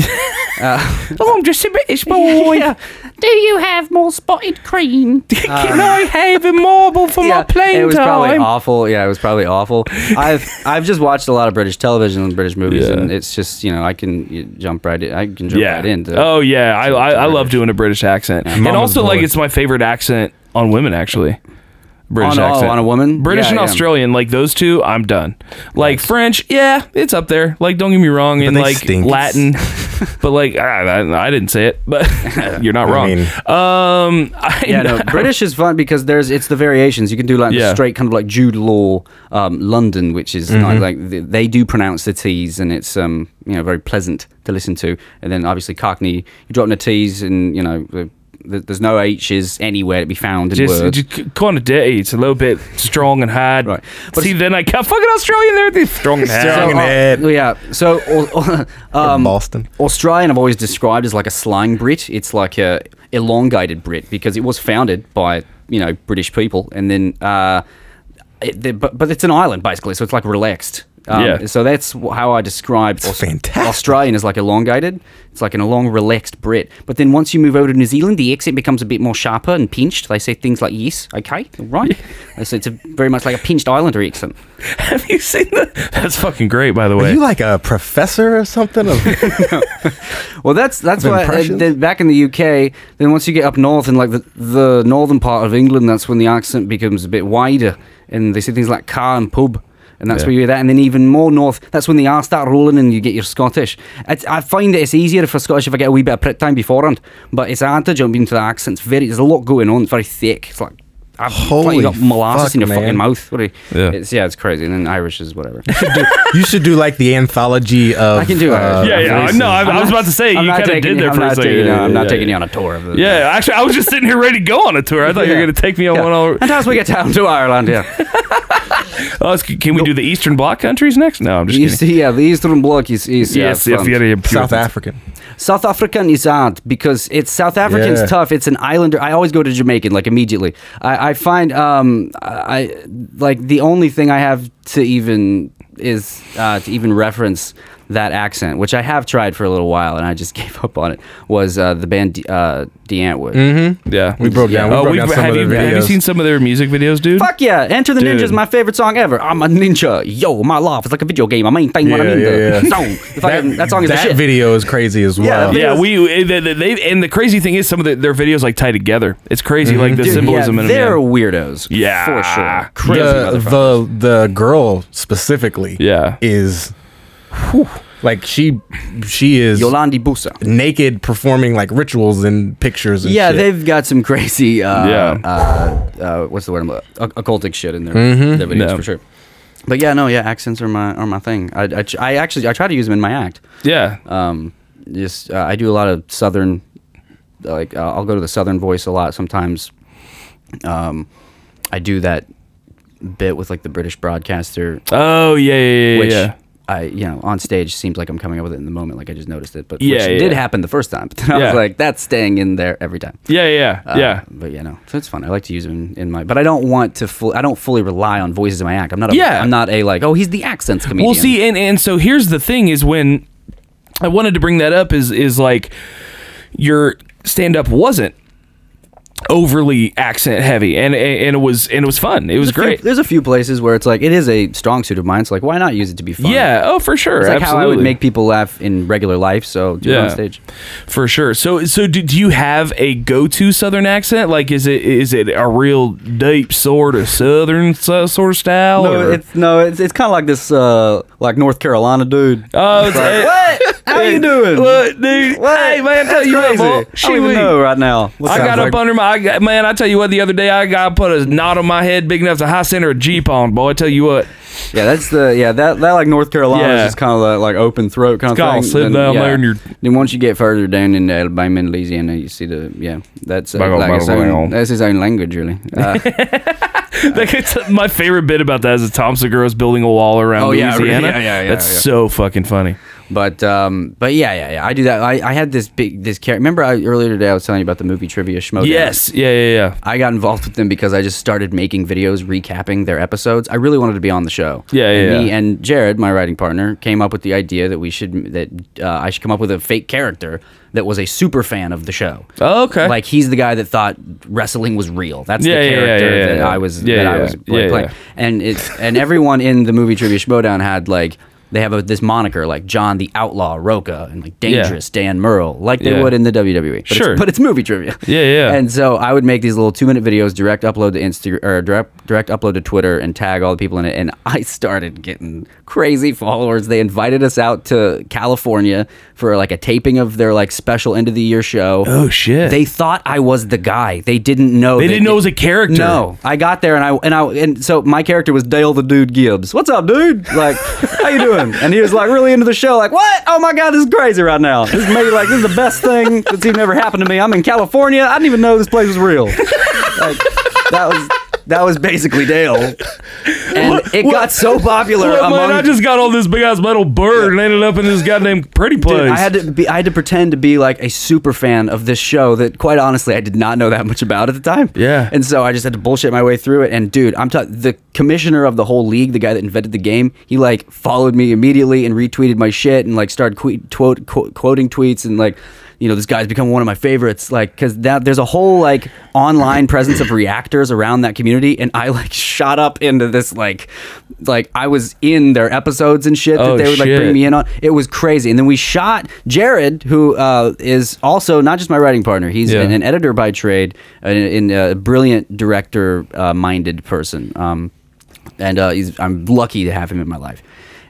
Oh, I'm just a British boy. Yeah. Do you have more spotted cream? Can um, I have a marble for my playing it was time? probably awful. Yeah, it was probably awful. I've I've just watched a lot of British television and British movies, Yeah. and it's just you know I can you jump right in. I can jump yeah. right into. oh yeah, I I, I love doing a British accent, and also like it's my favorite accent on women actually. British On- oh, on a woman? British Yeah, and yeah. Australian, like those two, I'm done. Like French, yeah, it's up there. Like don't get me wrong, and like stink. Latin, but like I, I, I didn't say it, but you're not I wrong. mean- um, I, Yeah, no, British is fun because there's it's the variations. You can do like Yeah. the straight kind of like Jude Law, um, London, which is Mm-hmm. like, like they, they do pronounce the T's and it's um you know very pleasant to listen to. And then obviously Cockney, you drop the T's and you know the, the, there's no H's anywhere to be found in just, words. just kind of dirty. It's a little bit strong and hard. Right. But see, then I got fucking Australian there. They're strong and hard. Strong and uh, head. yeah. So uh, um, Boston. Australian I've always described as like a slang Brit. It's like a elongated Brit because it was founded by you know British people, and then uh, it, but but it's an island basically, so it's like relaxed. Um, Yeah. So that's how I describe Aus- Australian is like elongated. It's like an long, relaxed Brit. But then once you move over to New Zealand, the accent becomes a bit more sharper and pinched. They say things like yes, okay, right. So it's a, very much like a pinched Islander accent. Have you seen that? That's fucking great, by the way. Are you like a professor or something? Of, Well, that's that's Of why uh, then back in the UK. Then once you get up north in like the the northern part of England, that's when the accent becomes a bit wider, and they say things like car and pub. And that's Yeah. where you're at. And then even more north, that's when the R start rolling and you get your Scottish. It's, I find that it's easier for Scottish if I get a wee bit of prep time beforehand. But it's hard to jump into the accent. It's very, there's a lot going on. It's very thick. It's like, I've, it's you Holy got molasses fuck, in your man. fucking mouth. What are you, Yeah. It's, yeah, it's crazy. And then Irish is whatever. you should do like the anthology of. I can do it. uh, yeah, yeah. I races. know. I, I was about to say I'm you kind of did you- there I'm for a not second. taking you- I'm not yeah, taking yeah. you on a tour of the. Yeah, actually, I was just sitting here ready to go on a tour. I thought you were going to take me on Yeah. one. All, Until we get down to Ireland, yeah. oh, can we do the Eastern Bloc countries next? No, I'm just You kidding. see, yeah, the Eastern Bloc is, is yeah, yes, yes, fun. yeah, yeah, South African. South African is hard because it's South African's Yeah. tough. It's an islander. I always go to Jamaican like immediately. I, I find um I like the only thing I have to even is uh, to even reference that accent, which I have tried for a little while and I just gave up on it. Was uh, the band D- uh, Die Antwoord. Mm-hmm. Yeah, We broke down. We Oh, broke we've- down some have, of you, their have you seen some of their music videos, dude? Fuck yeah! Enter the Ninja is my favorite song ever. I'm a ninja. Yo, my life is like a video game. I main thing what I Yeah, mean. yeah, the yeah. song. The fucking- that, song is the that shit. video is crazy as well. that Yeah, we they, they, they- and the crazy thing is some of the, their videos like tie together. It's crazy, like the Dude, symbolism yeah, in they're them. weirdos. Yeah. for sure. Crazy the, the the girl specifically Yeah. is whew, like she she is Yolandi Visser. naked performing like rituals and pictures and Yeah, shit. they've got some crazy. Uh, Yeah. Uh, uh, what's the word? I'm- oc- occultic shit in their, Mm-hmm. their videos Yeah. for sure. But yeah, no, yeah, accents are my are my thing. I, I, I actually I try to use them in my act. Yeah, Um, just uh, I do a lot of southern, like uh, I'll go to the southern voice a lot sometimes. Um, I do that bit with like the British broadcaster, Oh yeah, yeah, yeah, which yeah. I you know on stage seems like I'm coming up with it in the moment, like I just noticed it, but Yeah, which did happen the first time. But then I Yeah. was like, that's staying in there every time. Yeah, yeah, Uh, yeah. But you know, so it's fun. I like to use them in, in my, but I don't want to full. I don't fully rely on voices in my act. I'm not. A, Yeah. I'm not a like. Oh, he's the accents comedian. Well, see, and and so here's the thing: is when I wanted to bring that up is is like your stand up wasn't overly accent heavy, and and it was and it was fun. It was There's a few- great. there's a few places where it's like it is a strong suit of mine. It's like why not use it to be fun? Yeah. Oh, for sure. It's like Absolutely. how I would make people laugh in regular life. So do it Yeah. on stage. For sure. So so do, do you have a go to Southern accent? Like is it is it a real deep sort of Southern sort of style? No, or- it's no, it's it's kind of like this, uh, like North Carolina dude. oh, it's, Like, it- what? How you doing? What, dude? What? Hey, man, tell you what, crazy. boy. I don't even know right now. I got like- up under my I man. I tell you what, the other day I got put a knot on my head big enough to high center a jeep on. Boy, I tell you what, Yeah, that's the yeah that that like North Carolina Yeah. is just kind of like, like open throat kind It's of thing. sitting down yeah. there and you're- Then once you get further down in Alabama and Louisiana, you see the yeah that's uh, Bang like bang his bang own, that's his own language really. Uh, my favorite bit about that is that Tom Segura's building a wall around Oh, Louisiana. yeah, yeah, yeah, That's so fucking funny. But um, but yeah, yeah, yeah. I do that. I, I had this big this character. Remember I, earlier today I was telling you about the movie trivia schmo. Yes. Yeah. Yeah. Yeah. I got involved with them because I just started making videos recapping their episodes. I really wanted to be on the show. Yeah, and yeah, Me and Jared, my writing partner, came up with the idea that we should that uh, I should come up with a fake character that was a super fan of the show. Oh, okay. Like he's the guy that thought wrestling was real. That's Yeah, the yeah, yeah, character yeah, that yeah. I was Yeah, that I yeah, was yeah. playing. yeah. And it's and everyone in the movie Trivia Schmoedown had like they have a, this moniker like John the Outlaw Rocha and like Dangerous Dan Murrell, like they Yeah. would in the WWE. But Sure. it's, but it's movie trivia. Yeah, yeah. And so I would make these little two minute videos, direct upload to Instagram or direct direct upload to Twitter, and tag all the people in it. And I started getting crazy followers. They invited us out to California for like a taping of their like special end of the year show. Oh, shit. They thought I was the guy. They didn't know. They didn't know it was a character. No, I got there and I and I and so my character was Dale the Dude Gibbs. What's up, dude? Like, how you doing? And he was like really into the show. Like, what? Oh my god, this is crazy right now. This is maybe like this is the best thing that's even ever happened to me. I'm in California. I didn't even know this place was real. Like, that was that was basically Dale. And it got so popular Well, among man, I just got all this big ass metal bird and ended up in this goddamn pretty place. Dude, I had to be, I had to pretend to be like a super fan of this show that, quite honestly, I did not know that much about at the time. Yeah. and so I just had to bullshit my way through it. And dude, I'm the commissioner of the whole league, the guy that invented the game. He like followed me immediately and retweeted my shit and like started que- quote, quoting tweets and like. You know, this guy's become one of my favorites, like, because that there's a whole like online presence of reactors around that community, and I like shot up into this like, like I was in their episodes and shit that Oh, they would like bring me in on. It was crazy. And then we shot Jared, who uh, is also not just my writing partner. He's Yeah. an, an editor by trade, and in a brilliant director-minded person. Um, and uh, he's, I'm lucky to have him in my life.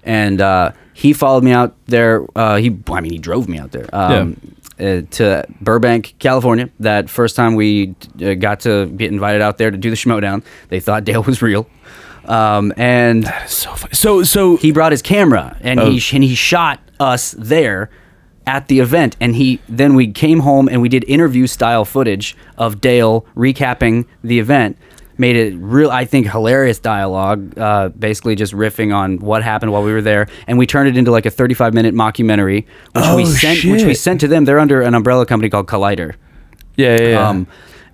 And uh, he followed me out there. Uh, he, I mean, he drove me out there. Um, uh, to Burbank, California. That first time we uh, got to get invited out there to do the Schmoedown, they thought Dale was real. Um, and so funny. So so he brought his camera and Oh. he sh- and he shot us there at the event and he then we came home and we did interview style footage of Dale recapping the event made it real I think hilarious dialogue uh, basically just riffing on what happened while we were there and we turned it into like a 35 minute mockumentary which we Oh, sent which we sent to them they're under an umbrella company called Collider yeah yeah. yeah. um,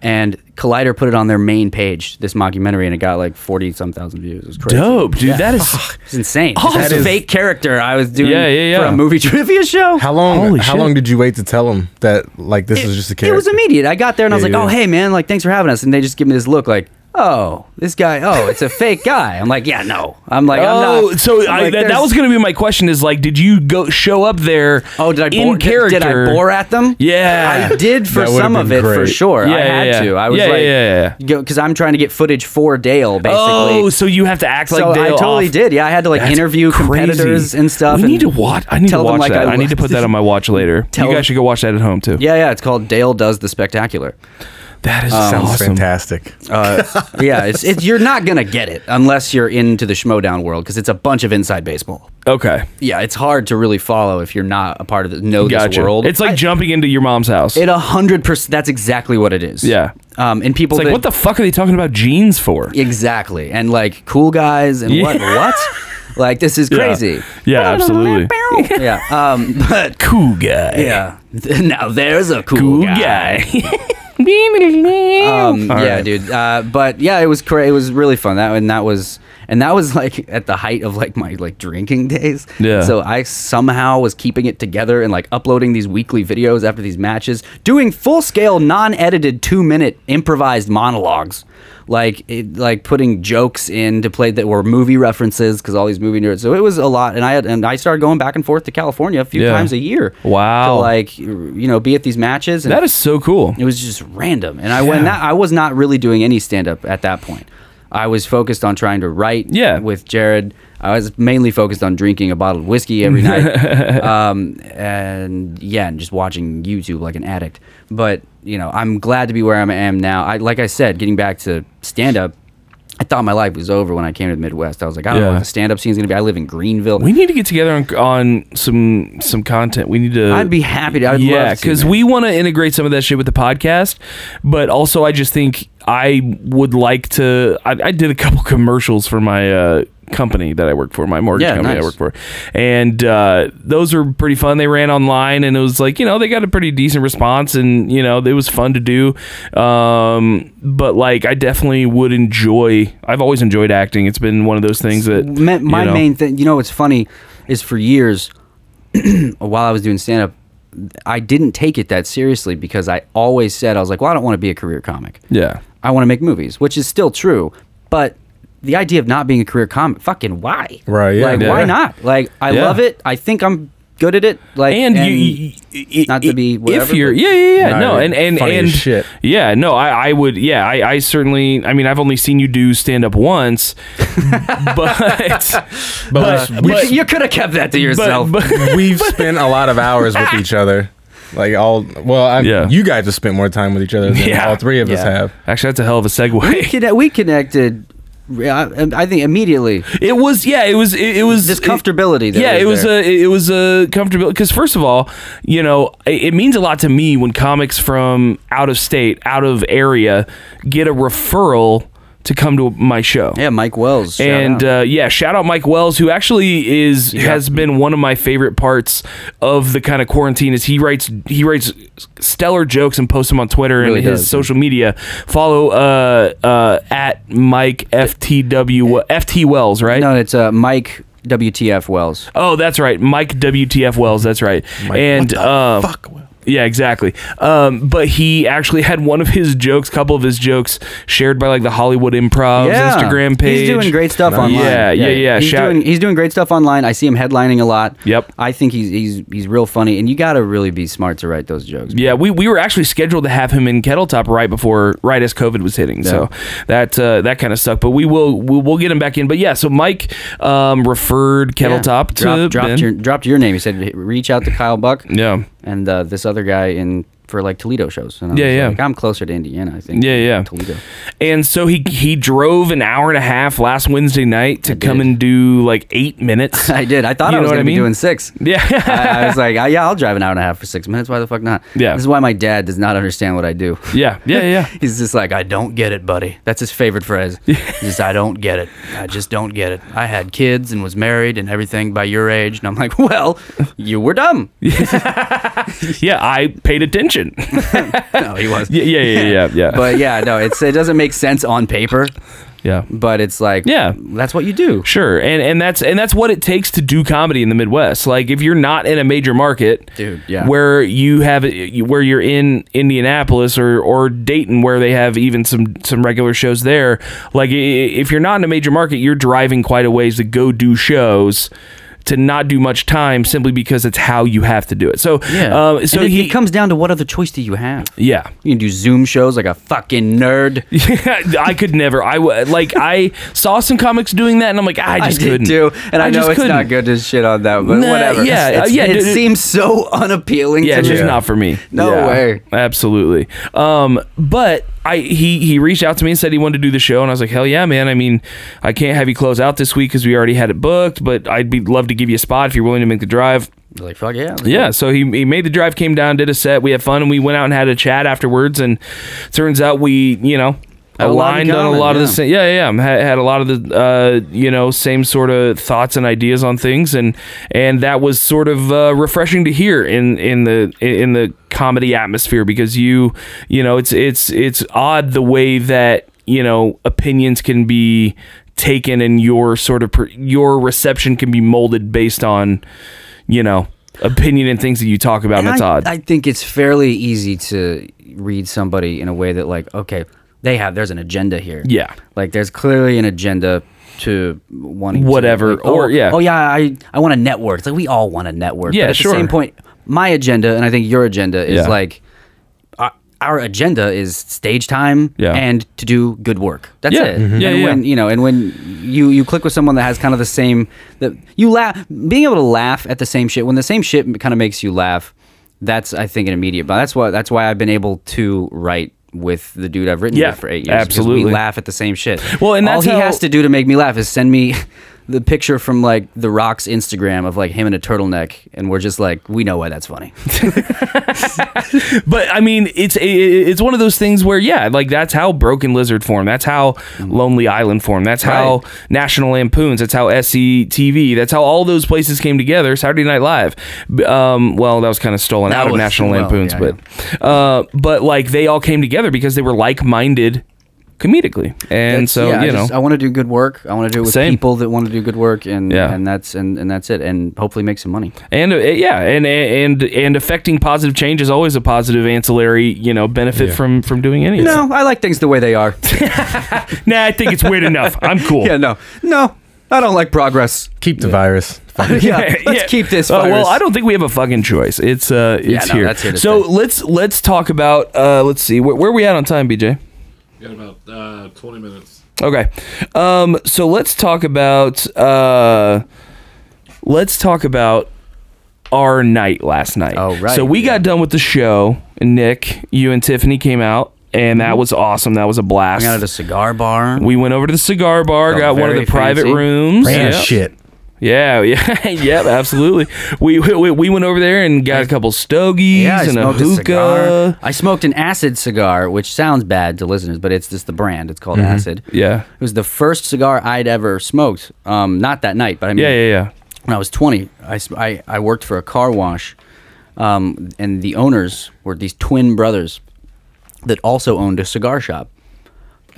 and Collider put it on their main page, this mockumentary, and it got like forty some thousand views. It was crazy. Dope, dude. That is It's insane. Awesome. This That is- fake character I was doing Yeah, yeah, for a movie trivia show. How long? Holy how shit. long did you wait to tell them that like this is just a character? It was immediate. I got there and I was Yeah, like, "Oh, hey man, like thanks for having us." And they just give me this look like, "Oh, this guy. Oh, it's a fake guy." I'm like, "Yeah, no." I'm like, "I'm oh, not." so I'm I, like, that, that was going to be my question. Is like, did you go show up there? Oh, did I in bore, did- character? Did, I bore at them? Yeah. I did for some of been it for sure. Yeah, I had yeah. to. I was Yeah, like, yeah, yeah, because I'm trying to get footage for Dale, oh, basically. Oh, so you have to act like so Dale I totally off. did. Yeah, I had to like That's interview crazy. competitors and stuff. We and need to watch. I need to tell them, watch like, that. I I, need to put that on my watch later. Tell- you guys should go watch that at home too. Yeah, yeah. It's called Dale Does the Spectacular. That is Sounds awesome. fantastic. Uh, yeah, it's, it's you're not gonna get it unless you're into the Schmoedown world because it's a bunch of inside baseball. Okay, Yeah, it's hard to really follow if you're not a part of the know this gotcha. world. It's like I- jumping into your mom's house. it a hundred percent. That's exactly what it is. Yeah. Um, and people it's like, that- what the fuck are they talking about jeans for? exactly and like cool guys and what Yeah. what like this is Yeah. crazy. Yeah, absolutely. yeah. Um, but Cool guy. yeah. Now there's a cool, Cool guy. guy. Um, yeah, right. dude. Uh, but yeah, it was cra- It was really fun. That and that was and that was like at the height of like my like drinking days. Yeah. So I somehow was keeping it together and like uploading these weekly videos after these matches, doing full scale, non edited, two minute improvised monologues. Like it, like putting jokes in to play that were movie references because all these movie nerds. So it was a lot, and I had and I started going back and forth to California a few Yeah. times a year. Wow. To like you know be at these matches. And that is so cool. it was just random, and I when that I was not really doing any stand up at that point. I was focused on trying to write. Yeah. With Jared, I was mainly focused on drinking a bottle of whiskey every night, um, and yeah, and just watching YouTube like an addict. But you know, I'm glad to be where I am now. I like I said, getting back to stand up. I thought my life was over when I came to the Midwest. I was like, I don't know Yeah. what the stand up scene is going to be. I live in Greenville. We need to get together on, on some some content. We need to. I'd be happy to. I'd yeah, because we want to integrate some of that shit with the podcast, but also I just think I would like to. I, I did a couple commercials for my uh, company that I work for, my mortgage Yeah, company I work for, and uh, those were pretty fun. They ran online, and it was like you know they got a pretty decent response, and you know it was fun to do. Um, but like I definitely would enjoy. I've always enjoyed acting. It's been one of those things that Ma- my you know, main thing, you know, what's funny is for years while I was doing stand up, I didn't take it that seriously because I always said I was like, well, I don't want to be a career comic. yeah. I want to make movies, which is still true, but the idea of not being a career comic, fucking why? Right, yeah. Like, Yeah. why not? Like, I Yeah. love it. I think I'm good at it. Like, and, you, you, not to be whatever, if you're yeah yeah yeah Nah, no and and funny and shit. yeah no I I would yeah I I certainly I mean I've only seen you do stand up once but But, you, we, you could have kept that to yourself. but, but we've spent a lot of hours with each other. Like all, well, I, Yeah. you guys have spent more time with each other than Yeah. all three of us have. actually that's a hell of a we, segue conne- we connected. I, I think immediately it was yeah it was it, it was this comfortability. That yeah, it was there. a it was a comfortable because first of all, you know, it, it means a lot to me when comics from out of state, out of area, get a referral to come to my show. yeah, Mike Wells. and out. uh, yeah, shout out Mike Wells, who actually is has been one of my favorite parts of the kind of quarantine. Is he writes he writes stellar jokes and posts them on Twitter Really and his does, social media. Follow uh, uh, at Mike FTW FT Wells, right? no, it's uh, Mike WTF Wells. Oh, that's right, Mike WTF Wells. That's right, and um, Fuck. Yeah, exactly. Um, but he actually had one of his jokes, couple of his jokes, shared by like the Hollywood Improv's Instagram page. He's doing great stuff online. Yeah, yeah, yeah. He's Shout- doing he's doing great stuff online. I see him headlining a lot. Yep. I think he's he's he's real funny, and you got to really be smart to write those jokes. Yeah, we, we were actually scheduled to have him in Kettletop right before right as COVID was hitting, so that uh, that kind of sucked. But we will we'll, we'll get him back in. But yeah, so Mike um, referred Kettletop to Drop, dropped Ben. your dropped your name. He said reach out to Kyle Buck yeah, and uh, this other guy in for like Toledo shows. And I Yeah, yeah. Like, I'm closer to Indiana. I think. Yeah, yeah. Toledo. and so he he drove an hour and a half last Wednesday night to I come did. and do like eight minutes. I did. I thought You I was going I to be doing six. yeah, I, I was like, "Ah, yeah, I'll drive an hour and a half for six minutes. Why the fuck not? Yeah. This is why my dad does not understand what I do. yeah, yeah, yeah. He's just like, I don't get it, buddy. That's his favorite phrase. He's just, I don't get it. I just don't get it. I had kids and was married and everything by your age. And I'm like, well, you were dumb. yeah, I paid attention. No, he was. yeah, yeah, yeah, yeah, yeah. But yeah, no, it's it doesn't make sense on paper, yeah. but it's like, Yeah. that's what you do. Sure, and and that's and that's what it takes to do comedy in the Midwest. Like if you're not in a major market, Dude, yeah. where you have where you're in Indianapolis or or Dayton, where they have even some some regular shows there. Like if you're not in a major market, you're driving quite a ways to go do shows. To not do much time simply because it's how you have to do it. So, Yeah. um, so it, he, it comes down to what other choice do you have? yeah, You can do Zoom shows like a fucking nerd. Yeah, I could never. I w- like. I saw some comics doing that, and I'm like, I just did couldn't. too, and I, know just it's not couldn't. good to shit on that, but Nah, whatever. yeah, It's- uh, yeah, it- seems so unappealing. Yeah, to it's me. just not for me. No Yeah, way. Absolutely. Um, but I he he reached out to me and said he wanted to do the show, and I was like, hell yeah, man. I mean, I can't have you close out this week because we already had it booked, but I'd be love to give you a spot if you're willing to make the drive. Like fuck yeah. Yeah, so he, he made the drive, came down, did a set, we had fun, and we went out and had a chat afterwards. And turns out we, you know, a lot in aligned on a common, lot of the same. Yeah, yeah, yeah. Had, had a lot of the, uh, you know, same sort of thoughts and ideas on things, and and that was sort of uh, refreshing to hear in in the in the comedy atmosphere because you, you know, it's it's it's odd the way that you know opinions can be taken and your sort of per, your reception can be molded based on you know opinion and things that you talk about and, And that's I, odd I think it's fairly easy to read somebody in a way that like, okay, they have there's an agenda here. yeah Like there's clearly an agenda to wanting to, Whatever, like, oh, or, yeah. Oh yeah, I I want to network. It's like we all want to network. Yeah, but at sure. the same point, my agenda and I think your agenda is Yeah. like our, our agenda is stage time Yeah. and to do good work. That's Yeah. it. Mhm. Yeah, and yeah. when you know, and when you you click with someone that has kind of the same that you laugh, being able to laugh at the same shit when the same shit kind of makes you laugh. That's I think an immediate. But that's why that's why I've been able to write with the dude I've written Yeah, with for eight years. absolutely. we laugh at the same shit. Well, and all he how- has to do to make me laugh is send me the picture from like The Rock's Instagram of like him in a turtleneck, and we're just like, we know why that's funny. But I mean, it's it, it's one of those things where yeah, like that's how Broken Lizard formed. That's how Lonely Island formed. That's how Right. National Lampoons. That's how SCTV. That's how all those places came together. Saturday Night Live. Um, well, that was kind of stolen That out of National well, Lampoons, yeah, but uh, but like they all came together because they were like-minded comedically, and That's- so yeah, you I, know. just- I want to do good work. I want to do it with Same. people that want to do good work, and Yeah. and that's and, and that's it, and hopefully make some money. and uh, yeah, and and and affecting positive change is always a positive ancillary, you know, benefit Yeah. from from doing anything. No, I like things the way they are. nah, I think it's weird enough. I'm cool. yeah, no, no, I don't like progress. Keep the virus. yeah, let's keep this. Uh, well, I don't think we have a fucking choice. It's uh, it's no, here. that's here so stay. let's let's talk about uh, let's see where, where are we at on time, BJ? Got about uh, 20 minutes. Okay, um, so let's talk about uh, let's talk about our night last night. Oh, right, So we yeah. got done with the show, and Nick, you and Tiffany came out, and that was awesome. That was a blast. I got at a cigar bar. we went over to the cigar bar, Felt got one of very the private fancy. rooms. Brand Yeah. shit. Yeah, yeah, yep, absolutely. We, we we went over there and got a couple stogies yeah, I and a hookah. cigar. I smoked an acid cigar, which sounds bad to listeners, but it's just the brand. It's called Acid. Yeah, It was the first cigar I'd ever smoked. Um, not that night, but I mean, yeah, yeah, yeah. when I was 20, I I, I worked for a car wash, um, and the owners were these twin brothers that also owned a cigar shop.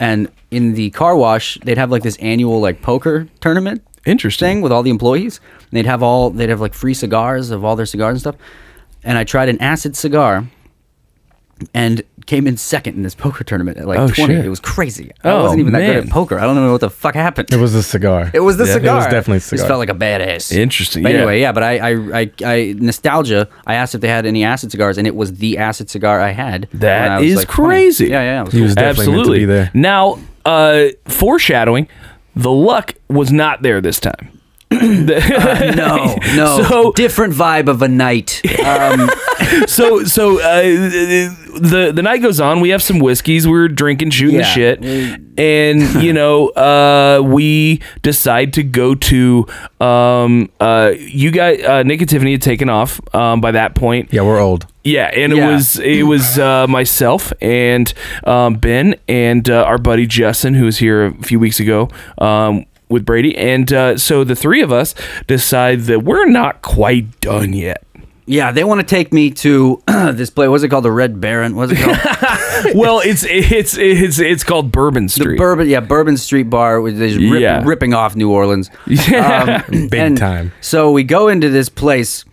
And in the car wash, they'd have like this annual like poker tournament Interesting. thing with all the employees. And they'd have all they'd have like free cigars of all their cigars and stuff. And I tried an acid cigar and came in second in this poker tournament at like Oh, 20. shit. It was crazy. I Oh, wasn't even that good man. at poker. I don't know what the fuck happened. It was a cigar. It was the Yeah, it was definitely a Just cigar. felt like a badass. Interesting, But yeah. anyway, yeah. But I, I, I, I, nostalgia. I asked if they had any acid cigars, and it was the acid cigar I had. when That I is like, 20. crazy. Yeah, yeah. It was He was cool. definitely meant to Absolutely. be there. Now, uh, foreshadowing, the luck was not there this time. The- no, no. So- different vibe of a night. Um, so so uh, the the night goes on. We have some whiskeys. We're drinking, shooting the shit, and you know, uh, we decide to go to. Um, uh, you guys, uh, Nick and Tiffany had taken off um, by that point. Yeah, we're old. Yeah, and Yeah. it was it was uh, myself and um, Ben and uh, our buddy Justin, who was here a few weeks ago um, with Brady, and uh, so the three of us decide that we're not quite done yet. yeah, they want to take me to this place. What's it called? The Red Baron. What's it called? well, it's it's it's it's called Bourbon the Street. Bourbon. Yeah, Bourbon Street Bar. Which is rip, Yeah. ripping off New Orleans. Yeah. Um, Big time. So we go into this place,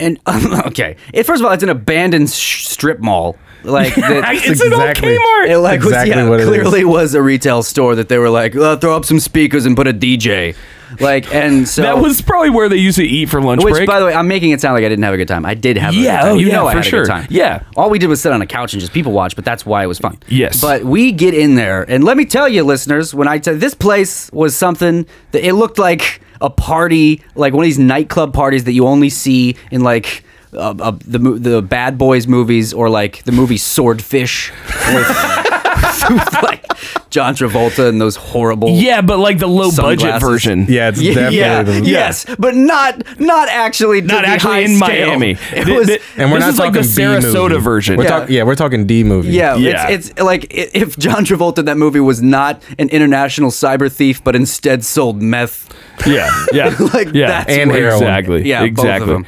and okay, it, first of all, it's an abandoned sh- strip mall. Like the, it's an old Kmart. It like Exactly was, yeah, what it clearly was a retail store that they were like, uh, throw up some speakers and put a DJ. Like, and so that was probably where they used to eat for lunch Which, break. by the way, I'm making it sound like I didn't have a good time. I did have a Yeah, good time. oh, you yeah, know I for had a sure. good time. Yeah. All we did was sit on a couch and just people watch, but that's why it was fun. Yes. But we get in there, and let me tell you, listeners, when I tell this place was something that it looked like a party, like one of these nightclub parties that you only see in like. Uh, uh, the the Bad Boys movies or like the movie Swordfish with, with like John Travolta and those horrible yeah, but like the low budget Sunglasses. version. Yeah, it's yeah, definitely yeah, the, yes, but not not actually to Not the actually in scale. Miami. It Th- was th- And we're this not is like talking the B Sarasota movie. version. We're Yeah. talk- yeah, we're talking D movie. yeah, Yeah. It's, it's like i- if John Travolta in that movie was not an international cyber thief, but instead sold meth. yeah, yeah, Like, yeah, that's And where- heroin. exactly, Yeah, exactly. both of them.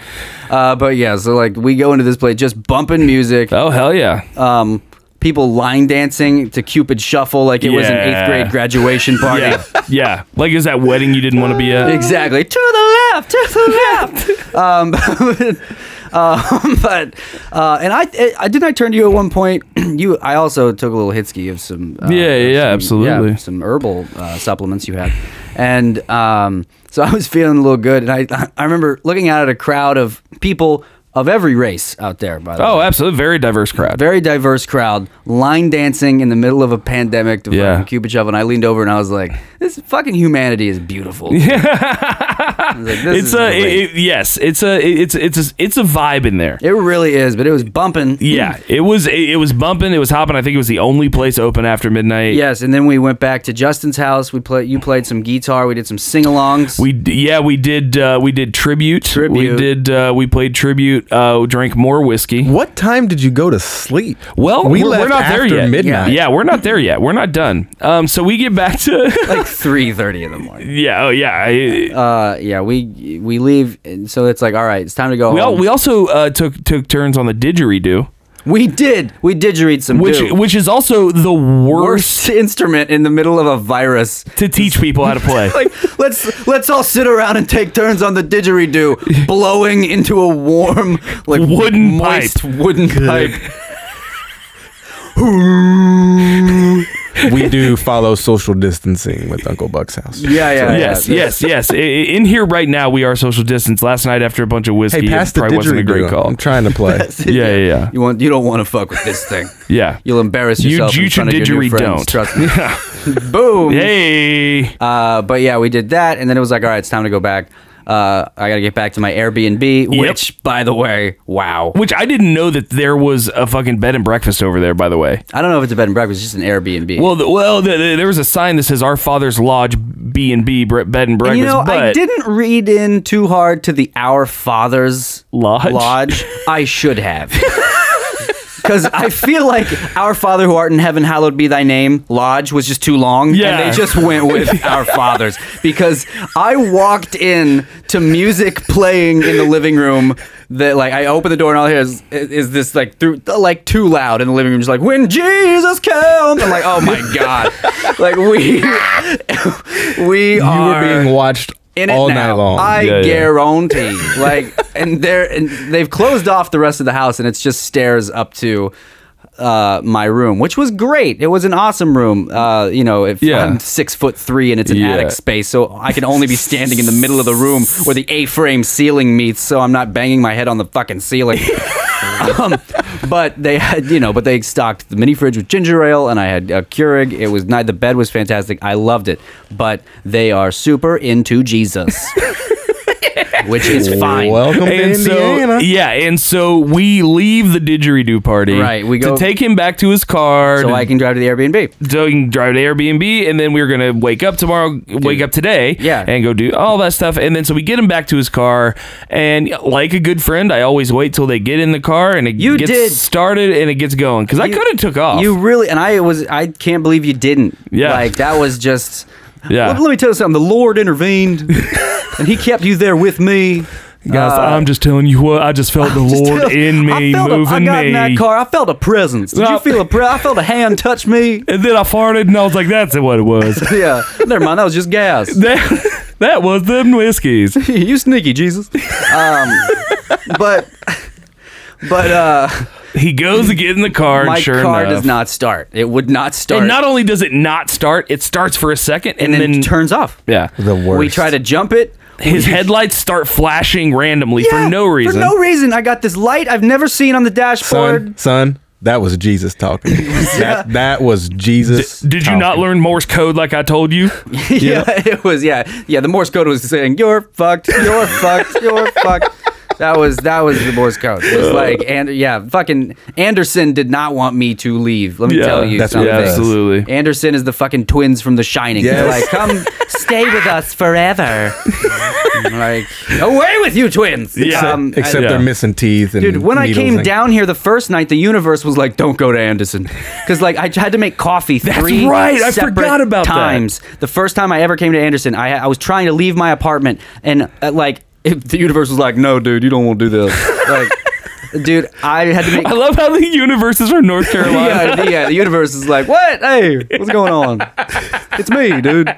Uh, but yeah, so like we go into this place just bumping music, Oh hell yeah! um, people line dancing to Cupid Shuffle like it was an eighth grade graduation party. Yeah, yeah. Like is that wedding you didn't want to be at? Exactly. To the left, to the left. um, um, but uh, and I, I didn't I turn to you at one point. you, I also took a little hitski of some. Uh, Yeah, yeah, yeah, some- absolutely. some herbal uh, supplements you had, and um, so I was feeling a little good. And I, I remember looking out at a crowd of people of every race out there. By the way. Oh, way. absolutely. Very diverse crowd. Very diverse crowd, line dancing in the middle of a pandemic to Yeah. fucking And I leaned over and I was like, "This fucking humanity is beautiful." I was like, this it's a it- yes. It's a it's it's a, it's a vibe in there. It really is, but it was bumping. Yeah, it was it, it was bumping. It was hopping. I think it was the only place open after midnight. Yes, and then we went back to Justin's house. We played. You played some guitar. We did some sing-alongs. We yeah we did uh, we did tribute. Tribute. We did uh, we played tribute. Uh, drank more whiskey. What time did you go to sleep? Well, we we're, left we're not there yet. midnight. Yeah, we're not there yet. We're not done. Um, so we get back to like three thirty in the morning. yeah oh yeah. I, Uh, yeah, we we leave, and so it's like, all right, it's time to go we, al- home. we also uh, took took turns on the didgeridoo, We did. We didgerid some which which is also the worst worst instrument in the middle of a virus. to teach people how to play. Like let's let's all sit around and take turns on the didgeridoo, blowing into a warm, like Wooden moist wooden pipe. We do follow social distancing with Uncle Buck's house. Yeah, yeah, yes, yeah. yes, yes. I- I- In here right now, we are social distance. Last night after a bunch of whiskey, Hey, pass it probably wasn't a great call. I'm trying to play. Yeah, yeah, yeah. You want you don't want to fuck with this thing. Yeah. You'll embarrass You- yourself you in front of should your new didgeridoo friends. don't. Trust me. Yeah. Boom. Hey. Uh, but yeah, we did that, and then it was like, all right, it's time to go back. Uh, I got to get back to my Airbnb, which, by the way, wow. Which I didn't know that there was a fucking bed and breakfast over there. By the way. I don't know if it's a bed and breakfast, it's just an Airbnb. Well, the, well, the, the- there was a sign that says "Our Father's Lodge B and B Bed and Breakfast." And you know, but I didn't read in too hard to the Our Father's Lodge? Lodge. I should have. Because I feel like Our Father who art in heaven, hallowed be thy name, Lodge was just too long. Yeah. And they just went with Our Fathers. Because I walked in to music playing in the living room that like I open the door and all I hear is, is this like through like too loud in the living room, just like when Jesus comes. I'm like, oh my God. like we we You are were being watched in it all now. night long. I Yeah, yeah. guarantee. like, and they're and they've closed off the rest of the house, and it's just stairs up to uh, my room, which was great. It was an awesome room. Uh, you know, if Yeah. I'm six foot three and it's an Yeah. attic space, so I can only be standing in the middle of the room where the A-frame ceiling meets, so I'm not banging my head on the fucking ceiling. um, but they had, you know, but they stocked the mini fridge with ginger ale, and I had a Keurig. It was. The bed was fantastic. I loved it. But they are super into Jesus, which is fine. Welcome to and so Indiana. yeah, and so we leave the didgeridoo party. Right, we go- to take him back to his car. so to- I can drive to the Airbnb. so you can drive to Airbnb, and then we are gonna wake up tomorrow, wake up today, Yeah. and go do all that stuff, and then so we get him back to his car, and like a good friend, I always wait till they get in the car and it You gets did. started and it gets going because I You- could have took off. You really and I was I can't believe you didn't. Yeah. like that was just. Yeah. Let, let me tell you something. The Lord intervened, and He kept you there with me. Guys, Uh, I'm just telling you what I just felt the Just Lord tell- in me I felt a, I moving got me. in that car. I felt a presence. Did Well- you feel a pre- I felt a hand touch me. And then I farted, and I was like, "That's what it was. Yeah. Never mind. That was just gas. that, that was them whiskeys." you sneaky Jesus. Um, but but uh, He goes to get in the car, my and sure car enough, does not start. It would not start. And not only does it not start, it starts for a second, and, and then, then, turns off. yeah, the worst. We try to jump it. His headlights start flashing randomly Yeah, for no reason. For no reason. I got this light I've never seen on the dashboard. son, son. That was Jesus talking. that that was Jesus. Did you not learn Morse code like I told you? yeah, it was. Yeah, yeah. The Morse code was saying, "You're fucked. You're fucked. You're fucked." That was that was the Morse code. It was like, and yeah, fucking Anderson did not want me to leave. Let me Yeah, tell you that's what something. it is. Absolutely. Anderson is the fucking twins from The Shining. They're Yes. like, come stay with us forever. I'm like, away with you, twins. Yeah. Um, Except Yeah. they're missing teeth. And Dude, when I needles came and- down here the first night, the universe was like, "Don't go to Anderson," because like I had to make coffee That's three right, I separate forgot about that. times. The first time I ever came to Anderson, I I was trying to leave my apartment, and uh, like if the universe was like, "No, dude, you don't want to do this." like, dude, I had to make. I love how the universe is from North Carolina. yeah, the, yeah, the universe is like, what? Hey, what's going on? It's me, dude.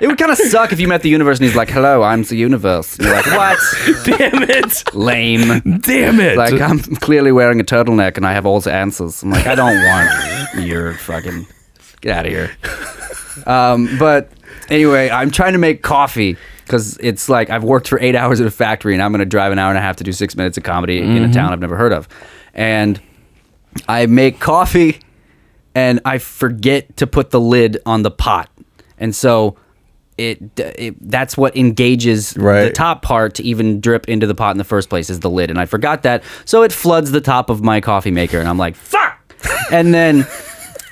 It would kind of suck if you met the universe and he's like, hello, I'm the universe. And you're like, what? Damn it! Lame. Damn it! Like, I'm clearly wearing a turtleneck and I have all the answers. I'm like, I don't want your fucking. Get out of here. Um, but anyway, I'm trying to make coffee because it's like I've worked for eight hours at a factory and I'm going to drive an hour and a half to do six minutes of comedy in Mm-hmm. a town I've never heard of. And I make coffee and I forget to put the lid on the pot. And so it, it that's what engages the top part to even drip into the pot in the first place is the lid. And I forgot that. So it floods the top of my coffee maker and I'm like, fuck! and then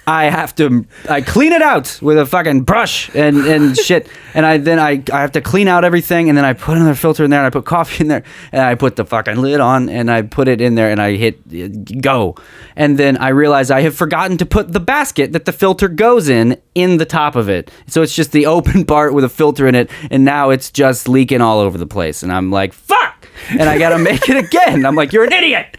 I have to I clean it out with a fucking brush and, and shit. And I then I, I have to clean out everything and then I put another filter in there and I put coffee in there and I put the fucking lid on and I put it in there and I hit go. And then I realize I have forgotten to put the basket that the filter goes in in the top of it. So it's just the open part with a filter in it and now it's just leaking all over the place. And I'm like, fuck! And I gotta make it again. I'm like, you're an idiot.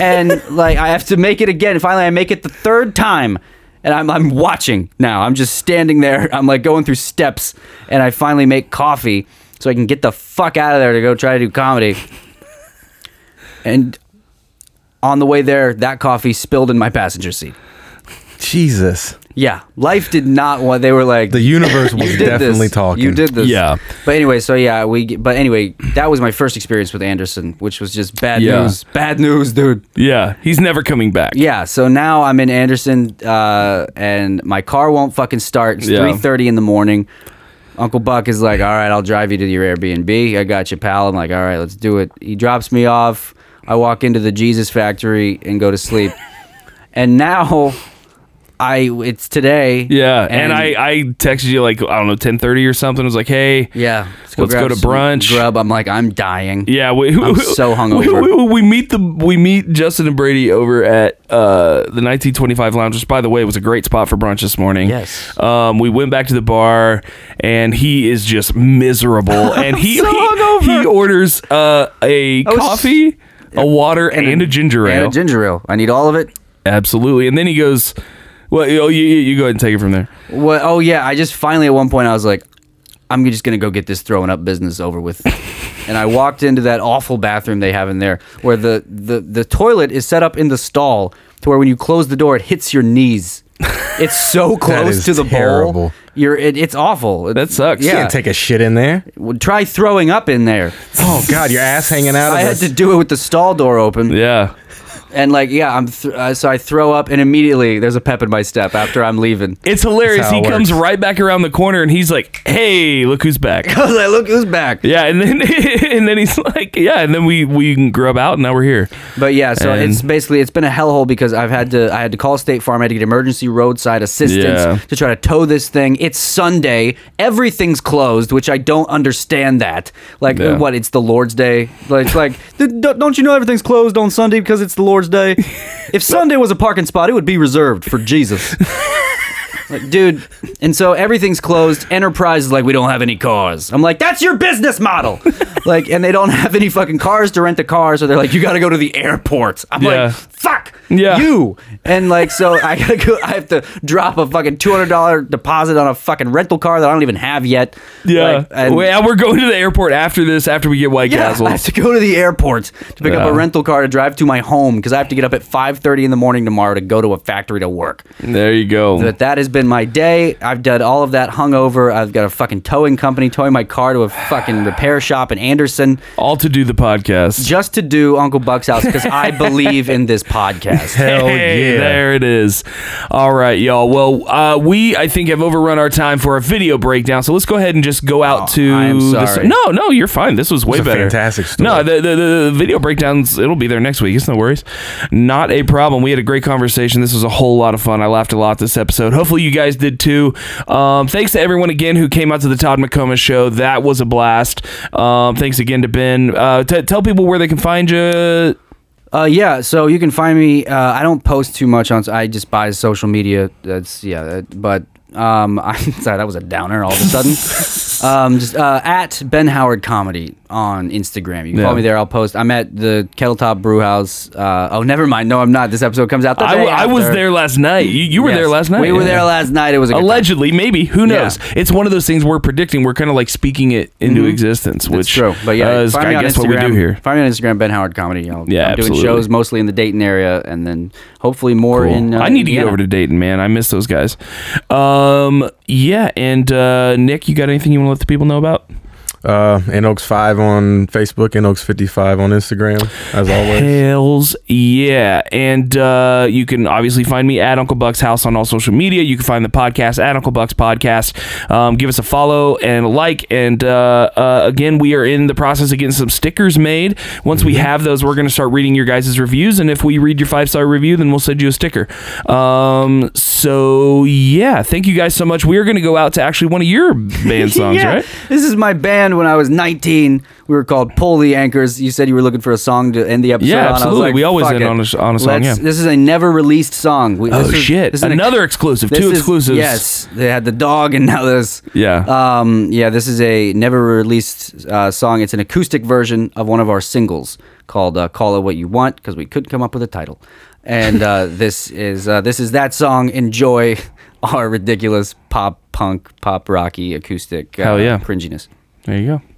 And like, I have to make it again. And finally, I make it the third time. And I'm, I'm watching now. I'm just standing there. I'm like going through steps. And I finally make coffee so I can get the fuck out of there to go try to do comedy. And on the way there, that coffee spilled in my passenger seat. Jesus. Yeah, life did not want. They were like, The universe was you did definitely this. talking. You did this. Yeah. But anyway, so yeah, we. But anyway, that was my first experience with Anderson, which was just bad Yeah. news. Bad news, dude. Yeah, he's never coming back. Yeah. So now I'm in Anderson, uh, and my car won't fucking start. It's Yeah. three thirty in the morning. Uncle Buck is like, "All right, I'll drive you to your Airbnb. I got you, pal." I'm like, "All right, let's do it." He drops me off. I walk into the Jesus Factory and go to sleep. and now, I it's today. Yeah, and, I I texted you like I don't know ten thirty or something. I was like, hey, Yeah. Let's go grab to brunch. Grub. I'm like, I'm dying. Yeah, we, I'm so hungover. We, we, we meet the we meet Justin and Brady over at uh, the 1925 Lounge, which by the way was a great spot for brunch this morning. Yes. Um, we went back to the bar, and he is just miserable, and he so he, he orders uh, a was- coffee, a water, and, a ginger ale. And a ginger ale. I need all of it. Absolutely, and then he goes. Well, oh, you, you you go ahead and take it from there. What? Oh yeah, I just finally at one point I was like, I'm just gonna go get this throwing up business over with. and I walked into that awful bathroom they have in there, where the the the toilet is set up in the stall to where when you close the door, it hits your knees. It's so close is to the bowl. terrible. You're it, it's awful. It- That sucks. You Yeah. can't take a shit in there. Well, Try throwing up in there. Oh God, your ass hanging out. I of had to do it with the stall door open. Yeah. And like, yeah, I'm th- uh, so I throw up, and immediately there's a pep in my step after I'm leaving. It's hilarious. He it comes right back around the corner and he's like, "Hey, look who's back." I was like, look who's back. Yeah, and then and then he's like, yeah, and then we we grub out, and now we're here. But yeah, so And- it's basically it's been a hellhole because I've had to I had to call State Farm. I had to get emergency roadside assistance Yeah. to try to tow this thing. It's Sunday, everything's closed, which I don't understand. That like Yeah. what? It's the Lord's Day. Like it's like "D- d- don't you know everything's closed on Sunday because it's the Lord's Day? if Sunday was a parking spot, it would be reserved for Jesus. Like, dude, and so everything's closed. Enterprise is like, we don't have any cars. I'm like, that's your business model. like, and they don't have any fucking cars to rent the car, so they're like, you got to go to the airport. I'm Yeah. like, fuck Yeah. you. And like, so I gotta go. I have to drop a fucking two hundred dollar deposit on a fucking rental car that I don't even have yet. Yeah, Like, and- Well, yeah, we're going to the airport after this. After we get White yeah, Castles. I have to go to the airport to pick up a rental car to drive to my home because I have to get up at five thirty in the morning tomorrow to go to a factory to work. there you go. But that has been my day. I've done all of that hungover. I've got a fucking towing company towing my car to a fucking repair shop in Anderson All to do the podcast. just to do Uncle Buck's house because I believe in this podcast. Hell Hey, yeah. there it is. All right, y'all. Well, uh, we I think have overrun our time for a video breakdown. So let's go ahead and just go out Oh, to. I am the- no, no, you're fine. This was way a better. fantastic story. No, the, the the video breakdowns. It'll be there next week. It's no worries. Not a problem. We had a great conversation. This was a whole lot of fun. I laughed a lot this episode. Hopefully you guys did too. Um, thanks to everyone again who came out to the Todd McComas show. That was a blast. Um, thanks again to Ben. Uh, t- tell people where they can find you. Uh, yeah, so you can find me. Uh, I don't post too much on. I just buy social media. That's yeah, that- but um, I'm sorry that was a downer all of a sudden. um, just uh, at Ben Howard Comedy on Instagram. You can Yeah. follow me there. I'll post. I'm at the Kettletop Brew House. Uh, oh, never mind. No, I'm not. This episode comes out. The I, I was there last night. You, you were Yes. there last night. We were Yeah. there last night. It was a good time. Allegedly, maybe. Who knows? Yeah. It's one of those things we're predicting. We're kind of like speaking it into existence, which It's true, but yeah, uh, find me I on guess Instagram. what we do here. Find me on Instagram, Ben Howard Comedy. I'll, Yeah, I'm doing shows mostly in the Dayton area, and then hopefully more Cool. in. Uh, I need to get over to Dayton, man. I miss those guys. Um, yeah, and uh, Nick, you got anything you want to let the people know about? Uh, Oaks 5 on Facebook, Oaks 55 on Instagram, as always. Hells yeah. And uh, you can obviously find me at Uncle Buck's house on all social media. You can find the podcast at Uncle Buck's podcast. Um, give us a follow and a like. And uh, uh, again, we are in the process of getting some stickers made. Once we have those, we're going to start reading your guys' reviews. And if we read your five star review, then we'll send you a sticker. Um, so yeah, thank you guys so much. We are going to go out to actually one of your band songs, Yeah. right? This is my band when I was 19. We were called Pull the Anchors. You said you were looking for a song to end the episode Yeah, on. Absolutely. like, We always "Fuck end it. on a on a song, Let's- yeah. This is a never released song. We, Oh, is- shit. this is an- Another exclusive. this Two is- exclusives. Yes, they had the dog, and now this. Yeah. Um. Yeah. This is a never released uh, song. It's an acoustic version of one of our singles called uh, "Call It What You Want" because we couldn't come up with a title. And uh, this is uh, this is that song. Enjoy our ridiculous pop punk, pop rocky acoustic. Uh, Hell yeah. cringiness. There you go.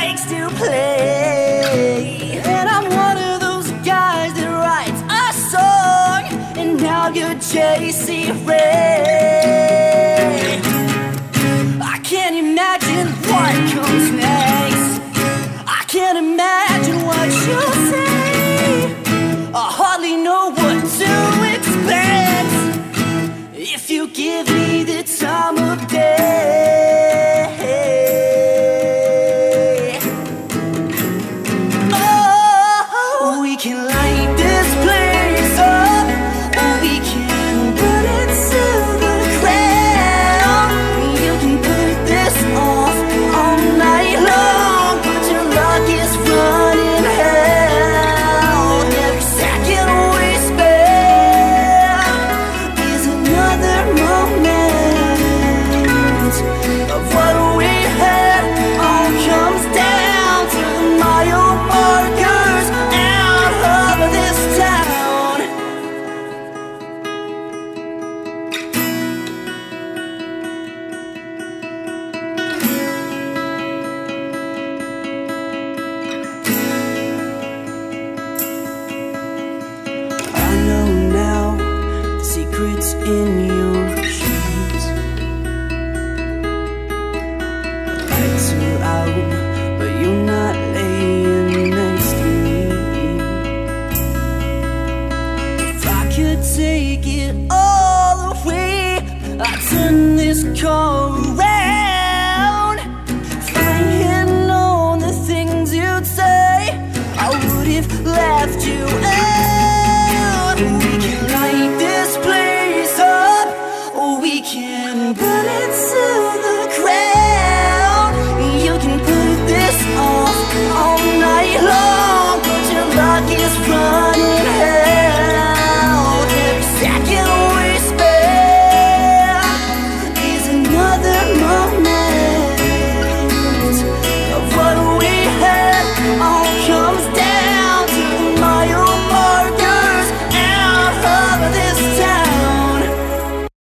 likes to play. And I'm one of those guys that writes a song, and now you're JC Ray. I can't imagine what comes next.